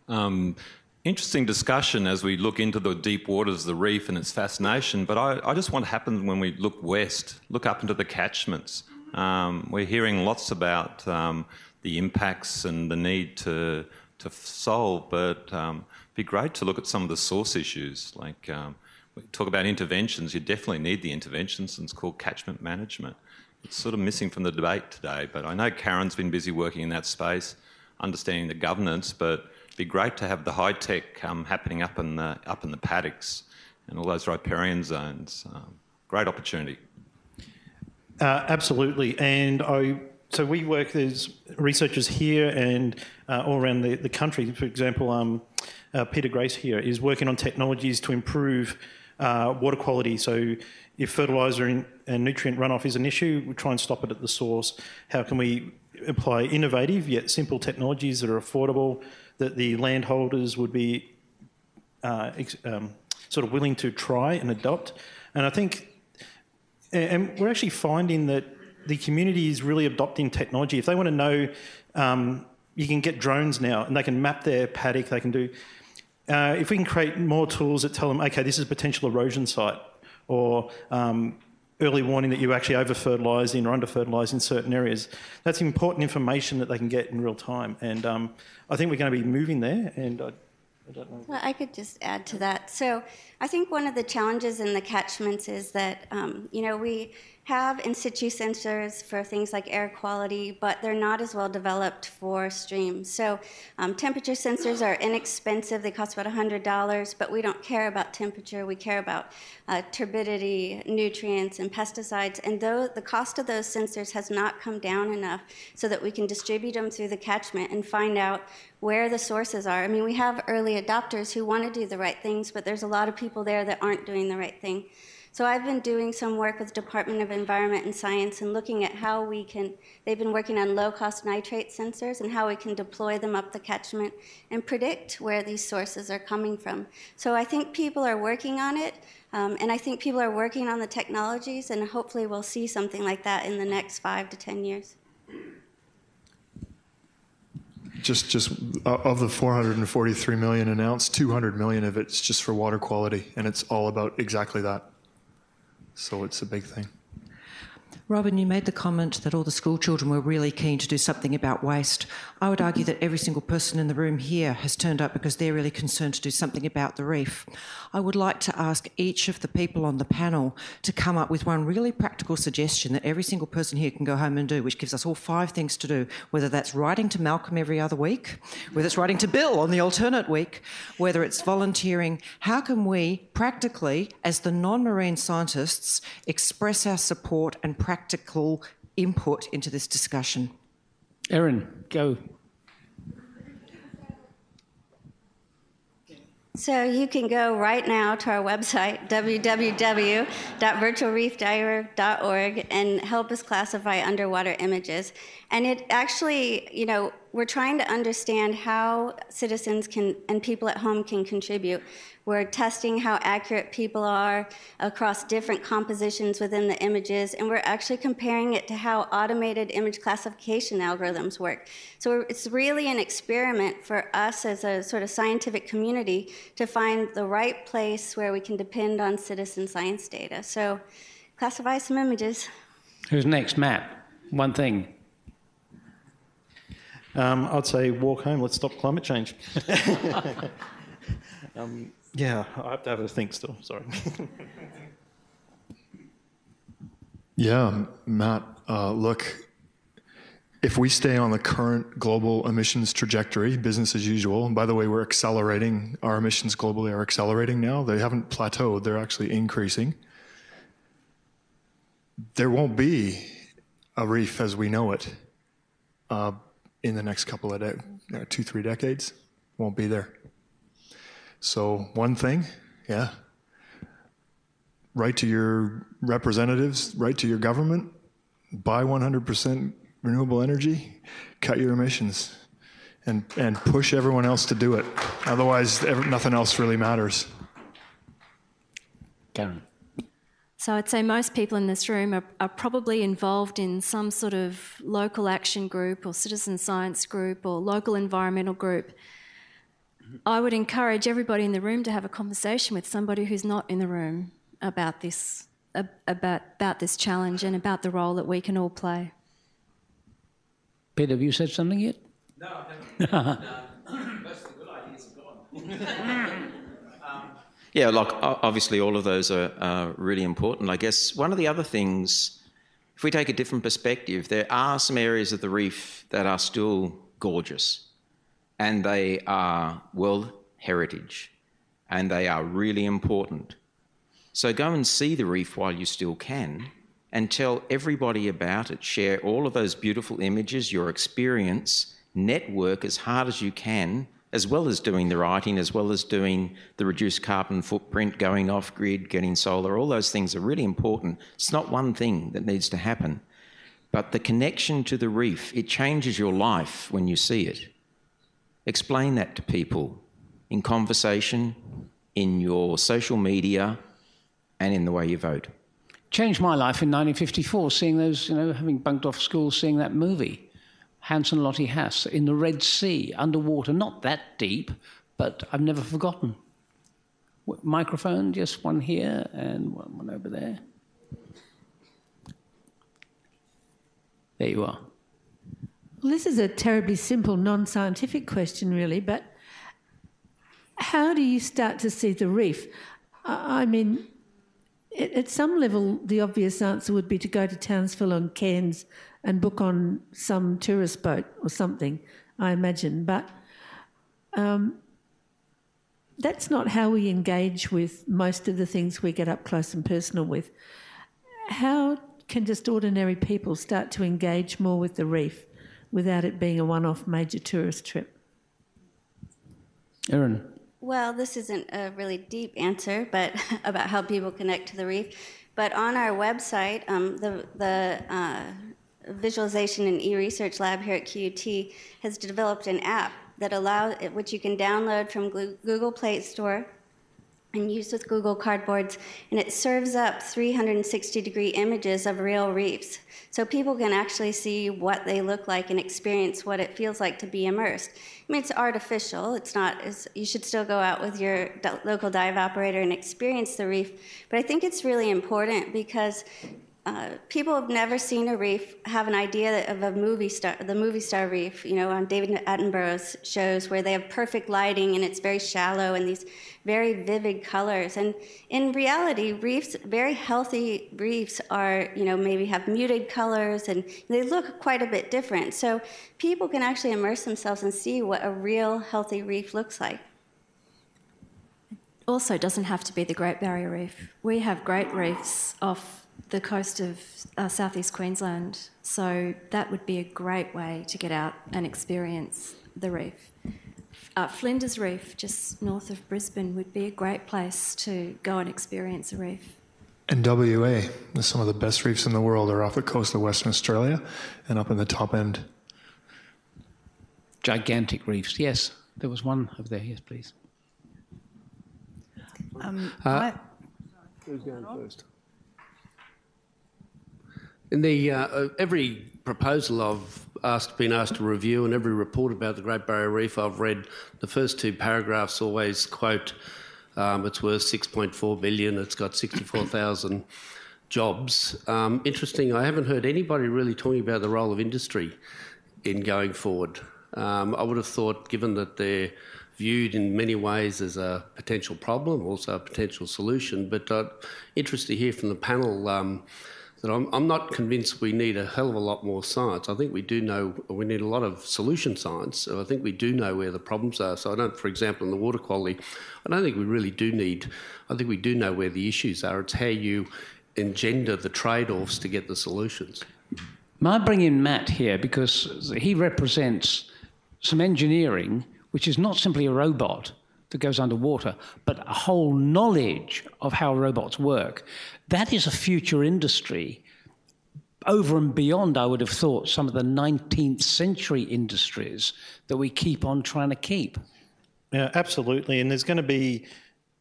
Um, interesting discussion as we look into the deep waters of the reef and its fascination, but I, I just want to happen when we look west, look up into the catchments. Um, we're hearing lots about um, the impacts and the need to to solve, but um, it'd be great to look at some of the source issues. Like um, we talk about interventions, you definitely need the interventions, and it's called catchment management. It's sort of missing from the debate today, but I know Karen's been busy working in that space, understanding the governance, but it'd be great to have the high tech um, happening up in the up in the paddocks and all those riparian zones. Um, great opportunity. Uh, absolutely, and I so we work, there's researchers here and uh, all around the, the country. For example, um, uh, Peter Grace here is working on technologies to improve uh, water quality. So if fertiliser and nutrient runoff is an issue, we try and stop it at the source. How can we apply innovative yet simple technologies that are affordable, that the landholders would be uh, um, sort of willing to try and adopt? And I think, and we're actually finding that the community is really adopting technology. If they want to know, um, you can get drones now and they can map their paddock, they can do. Uh, if we can create more tools that tell them, okay, this is a potential erosion site, or um, early warning that you're actually over fertilising or under fertilising certain areas, that's important information that they can get in real time. And um, I think we're going to be moving there. And I, I don't know. Well, I could just add to that. So I think one of the challenges in the catchments is that, um, you know, we have in situ sensors for things like air quality, but they're not as well developed for streams. So um, temperature sensors are inexpensive. They cost about $100, but we don't care about temperature. We care about uh, turbidity, nutrients, and pesticides. And though the cost of those sensors has not come down enough so that we can distribute them through the catchment and find out where the sources are. I mean, we have early adopters who want to do the right things, but there's a lot of people there that aren't doing the right thing. So I've been doing some work with Department of Environment and Science and looking at how we can, they've been working on low-cost nitrate sensors and how we can deploy them up the catchment and predict where these sources are coming from. So I think people are working on it, um, and I think people are working on the technologies, and hopefully we'll see something like that in the next five to 10 years. Just just uh, of the 443 million announced, 200 million of it's just for water quality, and it's all about exactly that. So it's a big thing. Robyn, you made the comment that all the school children were really keen to do something about waste. I would argue that every single person in the room here has turned up because they're really concerned to do something about the reef. I would like to ask each of the people on the panel to come up with one really practical suggestion that every single person here can go home and do, which gives us all five things to do, whether that's writing to Malcolm every other week, whether it's writing to Bill on the alternate week, whether it's volunteering. How can we practically, as the non marine scientists, express our support and practice practical input into this discussion. Erin, go. So you can go right now to our website, www.virtualreefdiary.org, and help us classify underwater images. And it actually, you know, we're trying to understand how citizens can and people at home can contribute. We're testing how accurate people are across different compositions within the images, and we're actually comparing it to how automated image classification algorithms work. So it's really an experiment for us as a sort of scientific community to find the right place where we can depend on citizen science data. So classify some images. Who's next? Matt. One thing. Um, I'd say walk home. Let's stop climate change. um, yeah, I have to have a think still. Sorry. yeah, Matt. Uh, look, if we stay on the current global emissions trajectory, business as usual, and by the way, we're accelerating, our emissions globally are accelerating now. They haven't plateaued, they're actually increasing. There won't be a reef as we know it uh, in the next couple of de- uh, two, three decades. Won't be there. So, one thing, yeah, write to your representatives, write to your government, buy 100% renewable energy, cut your emissions, and, and push everyone else to do it. Otherwise, nothing else really matters. Karen. So I'd say most people in this room are, are, probably involved in some sort of local action group or citizen science group or local environmental group I would encourage everybody in the room to have a conversation with somebody who's not in the room about this, about, about this challenge and about the role that we can all play. Peter, have you said something yet? No, no. Most of the good ideas are gone. yeah, like obviously all of those are, are really important. I guess one of the other things, if we take a different perspective, there are some areas of the reef that are still gorgeous and they are world heritage and they are really important. So go and see the reef while you still can and tell everybody about it. Share all of those beautiful images, your experience, network as hard as you can, as well as doing the writing, as well as doing the reduced carbon footprint, going off grid, getting solar. All those things are really important. It's not one thing that needs to happen. But the connection to the reef, it changes your life when you see it. Explain that to people in conversation, in your social media, and in the way you vote. Changed my life in 1954, seeing those, you know, having bunked off school, seeing that movie, Hans and Lotte Hass in the Red Sea, underwater, not that deep, but I've never forgotten. Microphone, just one here and one over there. There you are. Well, this is a terribly simple, non scientific question, really, but how do you start to see the reef? I mean, at some level, the obvious answer would be to go to Townsville and Cairns and book on some tourist boat or something, I imagine. But um, that's not how we engage with most of the things we get up close and personal with. How can just ordinary people start to engage more with the reef? without it being a one off major tourist trip? Erin. Well, this isn't a really deep answer, but about how people connect to the reef. But on our website, um, the, the uh, Visualization and E-Research Lab here at QUT has developed an app that allows, which you can download from Google Play Store, and used with Google Cardboards, and it serves up 360 degree images of real reefs. So people can actually see what they look like and experience what it feels like to be immersed. I mean, it's artificial. It's not, it's, you should still go out with your local dive operator and experience the reef. But I think it's really important because uh, people have never seen a reef have an idea of a movie star, the movie star reef, you know, on David Attenborough's shows where they have perfect lighting and it's very shallow and these very vivid colors. And in reality, reefs, very healthy reefs are, you know, maybe have muted colors and they look quite a bit different. So people can actually immerse themselves and see what a real healthy reef looks like also doesn't have to be the Great Barrier Reef. We have great reefs off the coast of uh, southeast Queensland. So that would be a great way to get out and experience the reef. Uh, Flinders Reef, just north of Brisbane, would be a great place to go and experience a reef. And WA, some of the best reefs in the world are off the coast of Western Australia and up in the top end. Gigantic reefs, yes. There was one over there, yes, please. Um, uh, who's going first? In the uh, uh, every proposal I've asked, been asked to review, and every report about the Great Barrier Reef I've read, the first two paragraphs always quote, um, "It's worth 6.4 billion. It's got 64,000 jobs." Um, interesting. I haven't heard anybody really talking about the role of industry in going forward. Um, I would have thought, given that they're viewed in many ways as a potential problem, also a potential solution. But uh, interested to hear from the panel um, that I'm, I'm not convinced we need a hell of a lot more science. I think we do know we need a lot of solution science. So I think we do know where the problems are. So I don't, for example, in the water quality, I don't think we really do need. I think we do know where the issues are. It's how you engender the trade-offs to get the solutions. May I bring in Matt here because he represents some engineering which is not simply a robot that goes underwater, but a whole knowledge of how robots work. That is a future industry over and beyond, I would have thought, some of the 19th century industries that we keep on trying to keep. Yeah, absolutely. And there's going to be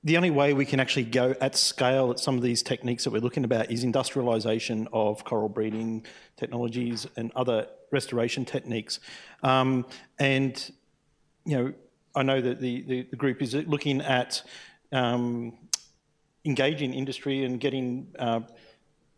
the only way we can actually go at scale at some of these techniques that we're looking about is industrialization of coral breeding technologies and other restoration techniques. Um, and, you know, I know that the, the, the group is looking at um, engaging industry and getting uh,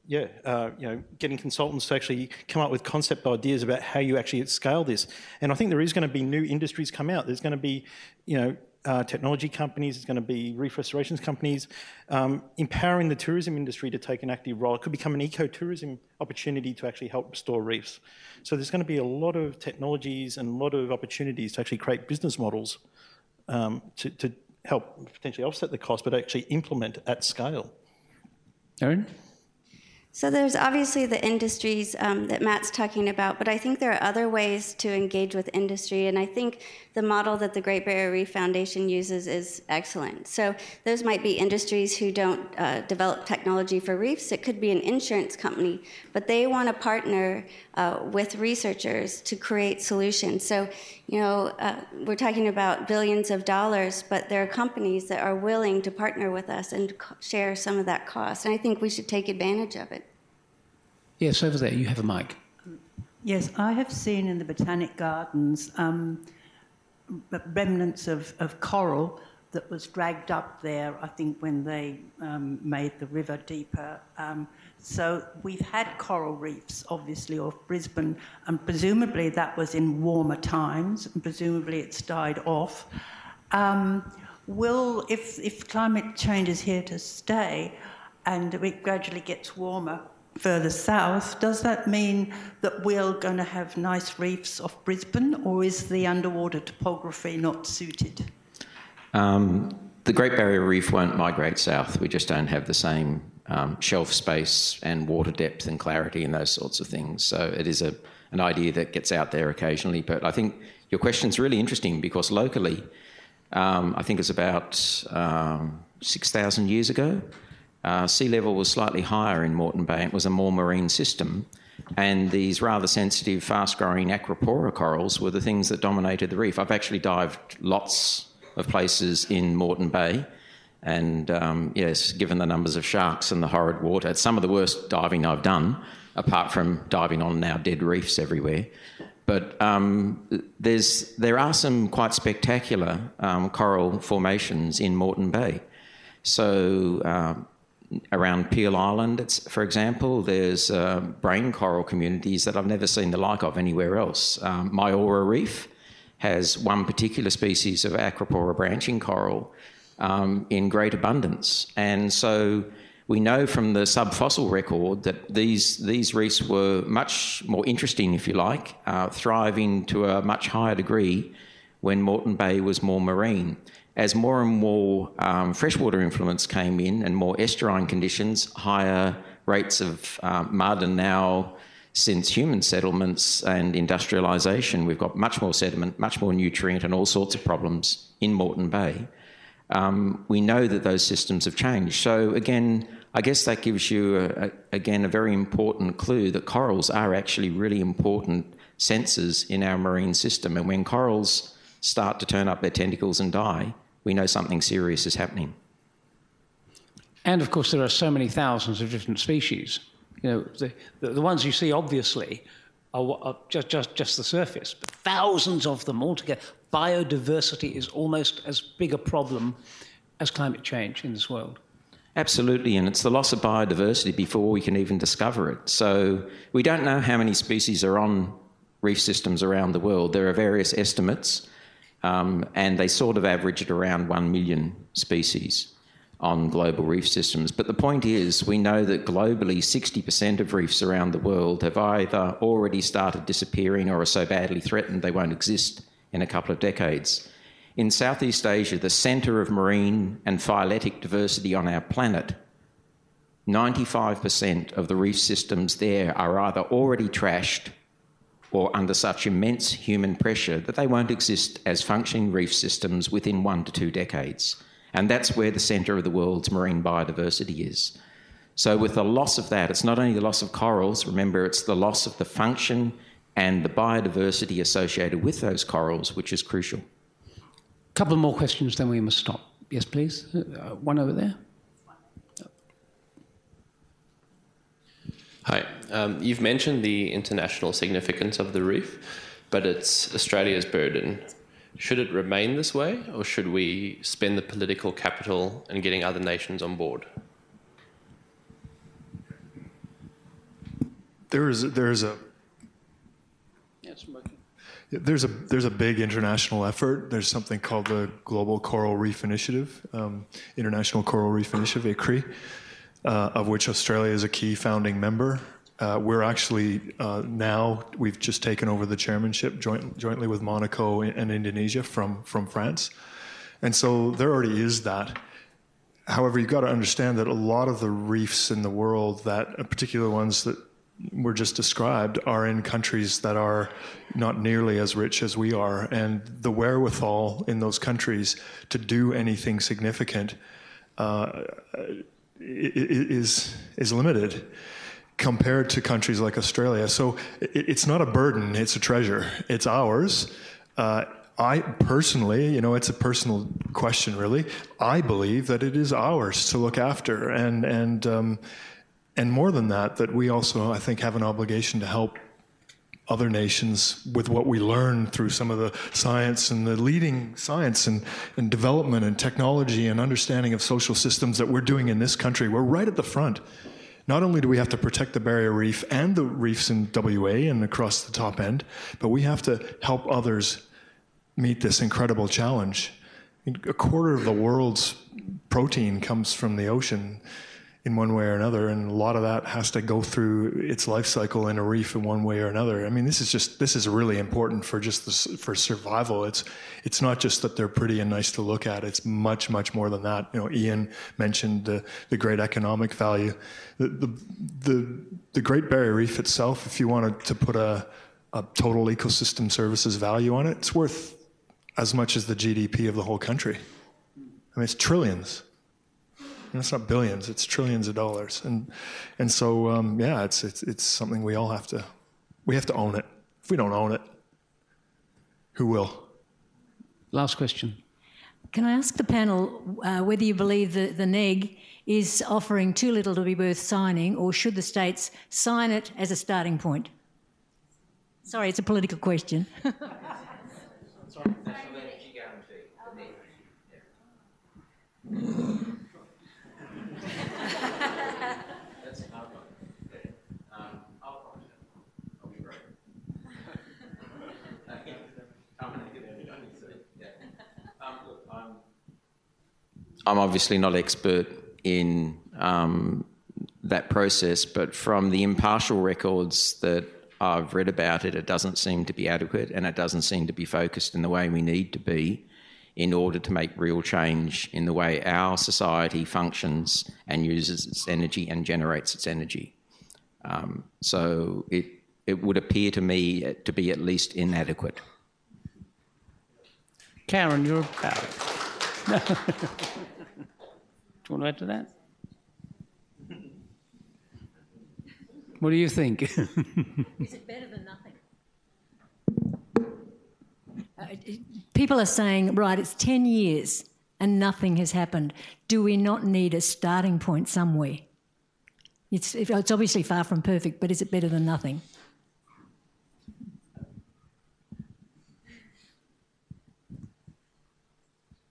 yeah, uh, you know, getting consultants to actually come up with concept ideas about how you actually scale this. And I think there is going to be new industries come out. There's going to be, you know, uh, technology companies, there's going to be reef restorations companies, um, empowering the tourism industry to take an active role. It could become an ecotourism opportunity to actually help restore reefs. So there's going to be a lot of technologies and a lot of opportunities to actually create business models um, to, to help potentially offset the cost, but actually implement at scale. Erin? So there's obviously the industries um, that Matt's talking about, but I think there are other ways to engage with industry, and I think the model that the Great Barrier Reef Foundation uses is excellent. So those might be industries who don't uh, develop technology for reefs. It could be an insurance company, but they want to partner uh, with researchers to create solutions. So you know, uh, we're talking about billions of dollars, but there are companies that are willing to partner with us and share some of that cost. And I think we should take advantage of it. Yes, over there, you have a mic. Yes, I have seen in the Botanic Gardens um, remnants of, of coral that was dragged up there, I think, when they um, made the river deeper. Um, so we've had coral reefs, obviously, off Brisbane, and presumably that was in warmer times, and presumably it's died off. Um, will, if, if climate change is here to stay and it gradually gets warmer further south, does that mean that we're going to have nice reefs off Brisbane, or is the underwater topography not suited? Um, the Great Barrier Reef won't migrate south. We just don't have the same um, shelf space and water depth and clarity and those sorts of things. So it is a, an idea that gets out there occasionally. But I think your question is really interesting because locally, um, I think it's about um, 6,000 years ago, uh, sea level was slightly higher in Moreton Bay. It was a more marine system. And these rather sensitive, fast growing acropora corals were the things that dominated the reef. I've actually dived lots of places in Moreton Bay And um, yes, given the numbers of sharks and the horrid water, it's some of the worst diving I've done, apart from diving on now dead reefs everywhere. But um, there's, there are some quite spectacular um, coral formations in Moreton Bay. So uh, around Peel Island, for example, there's uh, brain coral communities that I've never seen the like of anywhere else. Um, Myora Reef has one particular species of Acropora branching coral um, in great abundance. And so we know from the subfossil record that these, these reefs were much more interesting, if you like, uh, thriving to a much higher degree when Moreton Bay was more marine. As more and more um, freshwater influence came in and more estuarine conditions, higher rates of um, mud, and now since human settlements and industrialisation, we've got much more sediment, much more nutrient, and all sorts of problems in Moreton Bay. Um, we know that those systems have changed. So, again, I guess that gives you, a, a, again, a very important clue that corals are actually really important sensors in our marine system. And when corals start to turn up their tentacles and die, we know something serious is happening. And of course, there are so many thousands of different species. You know, the, the, the ones you see obviously are, are, just, just, just the surface, but thousands of them altogether. Biodiversity is almost as big a problem as climate change in this world. Absolutely, and it's the loss of biodiversity before we can even discover it. So we don't know how many species are on reef systems around the world. There are various estimates, um, and they sort of average at around 1 million species on global reef systems. But the point is, we know that globally 60% of reefs around the world have either already started disappearing or are so badly threatened they won't exist in a couple of decades. In Southeast Asia, the centre of marine and phyletic diversity on our planet, 95% of the reef systems there are either already trashed or under such immense human pressure that they won't exist as functioning reef systems within one to two decades. And that's where the centre of the world's marine biodiversity is. So, with the loss of that, it's not only the loss of corals, remember, it's the loss of the function and the biodiversity associated with those corals, which is crucial. A couple more questions, then we must stop. Yes, please. Uh, one over there. Hi. Um, you've mentioned the international significance of the reef, but it's Australia's burden. Should it remain this way, or should we spend the political capital in getting other nations on board? There is there is a there's a there's a big international effort. There's something called the Global Coral Reef Initiative, um, International Coral Reef Initiative, ICRI, uh, of which Australia is a key founding member. Uh, we're actually uh, now we've just taken over the chairmanship joint, jointly with Monaco and Indonesia from from France, and so there already is that. However, you've got to understand that a lot of the reefs in the world, that uh, particular ones that were just described, are in countries that are not nearly as rich as we are, and the wherewithal in those countries to do anything significant is is limited compared to countries like Australia. So it's not a burden, it's a treasure. It's ours. Uh, I personally, you know, it's a personal question, really. I believe that it is ours to look after, and and um, and more than that, that we also, I think, have an obligation to help other nations with what we learn through some of the science and the leading science and, and development and technology and understanding of social systems that we're doing in this country. We're right at the front not only do we have to protect the barrier reef and the reefs in WA and across the top end, but we have to help others meet this incredible challenge. A quarter of the world's protein comes from the ocean in one way or another, and a lot of that has to go through its life cycle in a reef in one way or another. I mean, this is just this is really important for just the, for survival. It's it's not just that they're pretty and nice to look at. It's much much more than that. You know, Ian mentioned the the great economic value, the the the, the Great Barrier Reef itself. If you wanted to put a a total ecosystem services value on it, it's worth as much as the GDP of the whole country. I mean, it's trillions. And it's not billions; it's trillions of dollars. And and so um, yeah, it's it's it's something we all have to we have to own it. If we don't own it, who will? Last question. Can I ask the panel uh, whether you believe that the NEG is offering too little to be worth signing, or should the states sign it as a starting point? Sorry, it's a political question. I'm obviously not expert in um, that process, but from the impartial records that I've read about it, it doesn't seem to be adequate and it doesn't seem to be focused in the way we need to be in order to make real change in the way our society functions and uses its energy and generates its energy. Um, so it, it would appear to me to be at least inadequate. Karen, you're about it. Do you want to add to that? What do you think? Is it better than nothing? Uh, people are saying, right, it's 10 years and nothing has happened. Do we not need a starting point somewhere? It's, it's obviously far from perfect, but is it better than nothing?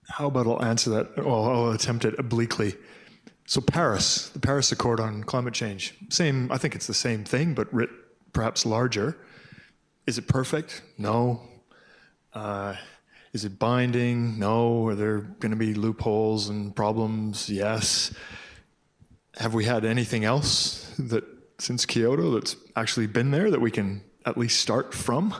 How about I'll answer that? Well, I'll attempt it obliquely. So Paris, the Paris Accord on climate change, same. I think it's the same thing, but writ perhaps larger. Is it perfect? No. Uh, is it binding? No. Are there going to be loopholes and problems? Yes. Have we had anything else that since Kyoto that's actually been there that we can at least start from?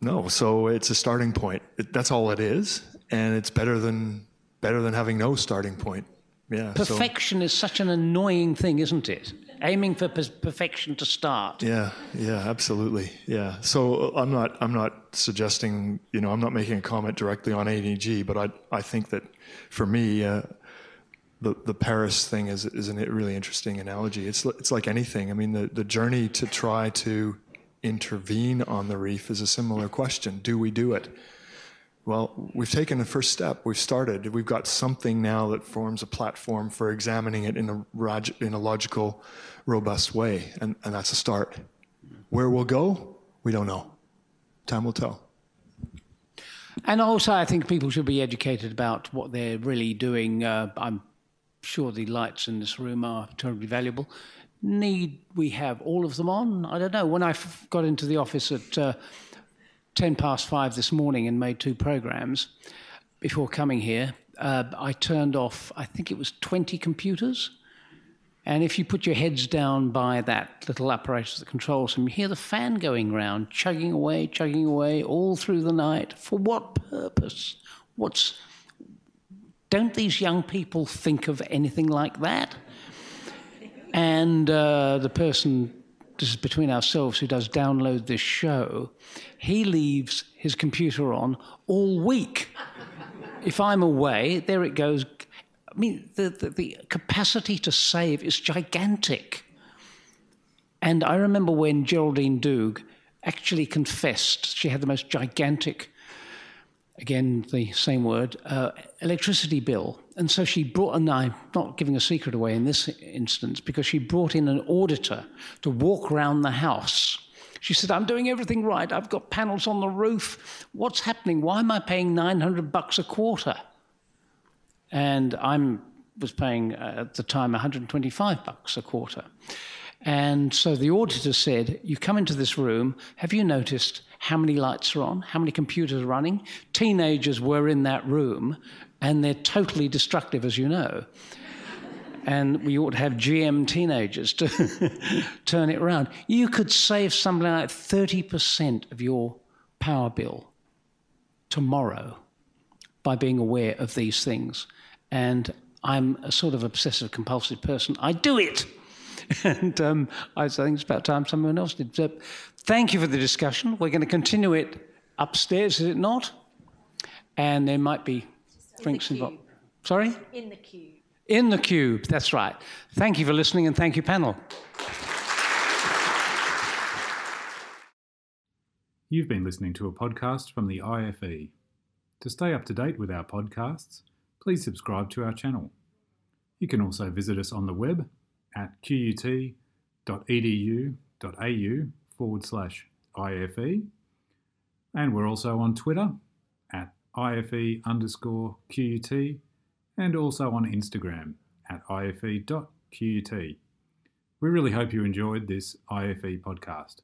No. So it's a starting point. It, that's all it is, and it's better than better than having no starting point. Yeah. Perfection so. is such an annoying thing, isn't it? Aiming for perfection to start. Yeah, yeah, absolutely. Yeah. So uh, I'm not, I'm not suggesting, you know, I'm not making a comment directly on ADG, but I, I think that for me, uh, the the Paris thing is is a really interesting analogy. It's it's like anything. I mean, the the journey to try to intervene on the reef is a similar question. Do we do it? Well, we've taken the first step. We've started. We've got something now that forms a platform for examining it in a, in a logical, robust way, and, and that's a start. Where we'll go, we don't know. Time will tell. And also, I think people should be educated about what they're really doing. Uh, I'm sure the lights in this room are terribly valuable. Need we have all of them on? I don't know. When I got into the office at uh, 10 past five this morning and made two programs before coming here. Uh, I turned off, I think it was 20 computers. And if you put your heads down by that little apparatus that controls them, you hear the fan going round, chugging away, chugging away all through the night. For what purpose? What's. Don't these young people think of anything like that? And uh, the person this is between ourselves, who does download this show, he leaves his computer on all week. if I'm away, there it goes. I mean, the, the, the capacity to save is gigantic. And I remember when Geraldine Doogue actually confessed she had the most gigantic again, the same word, uh, electricity bill. And so she brought, and I'm not giving a secret away in this instance, because she brought in an auditor to walk around the house. She said, I'm doing everything right. I've got panels on the roof. What's happening? Why am I paying 900 bucks a quarter? And I was paying uh, at the time 125 bucks a quarter. And so the auditor said, You come into this room, have you noticed how many lights are on, how many computers are running? Teenagers were in that room, and they're totally destructive, as you know. and we ought to have GM teenagers to turn it around. You could save something like 30% of your power bill tomorrow by being aware of these things. And I'm a sort of obsessive compulsive person. I do it. and um, I think it's about time someone else did. So thank you for the discussion. We're going to continue it upstairs, is it not? And there might be drinks involved. Sorry? In the cube. In the cube, that's right. Thank you for listening and thank you, panel. You've been listening to a podcast from the IFE. To stay up to date with our podcasts, please subscribe to our channel. You can also visit us on the web at qut.edu.au forward slash IFE. And we're also on Twitter at IFE underscore QUT and also on Instagram at IFE.QUT. We really hope you enjoyed this IFE podcast.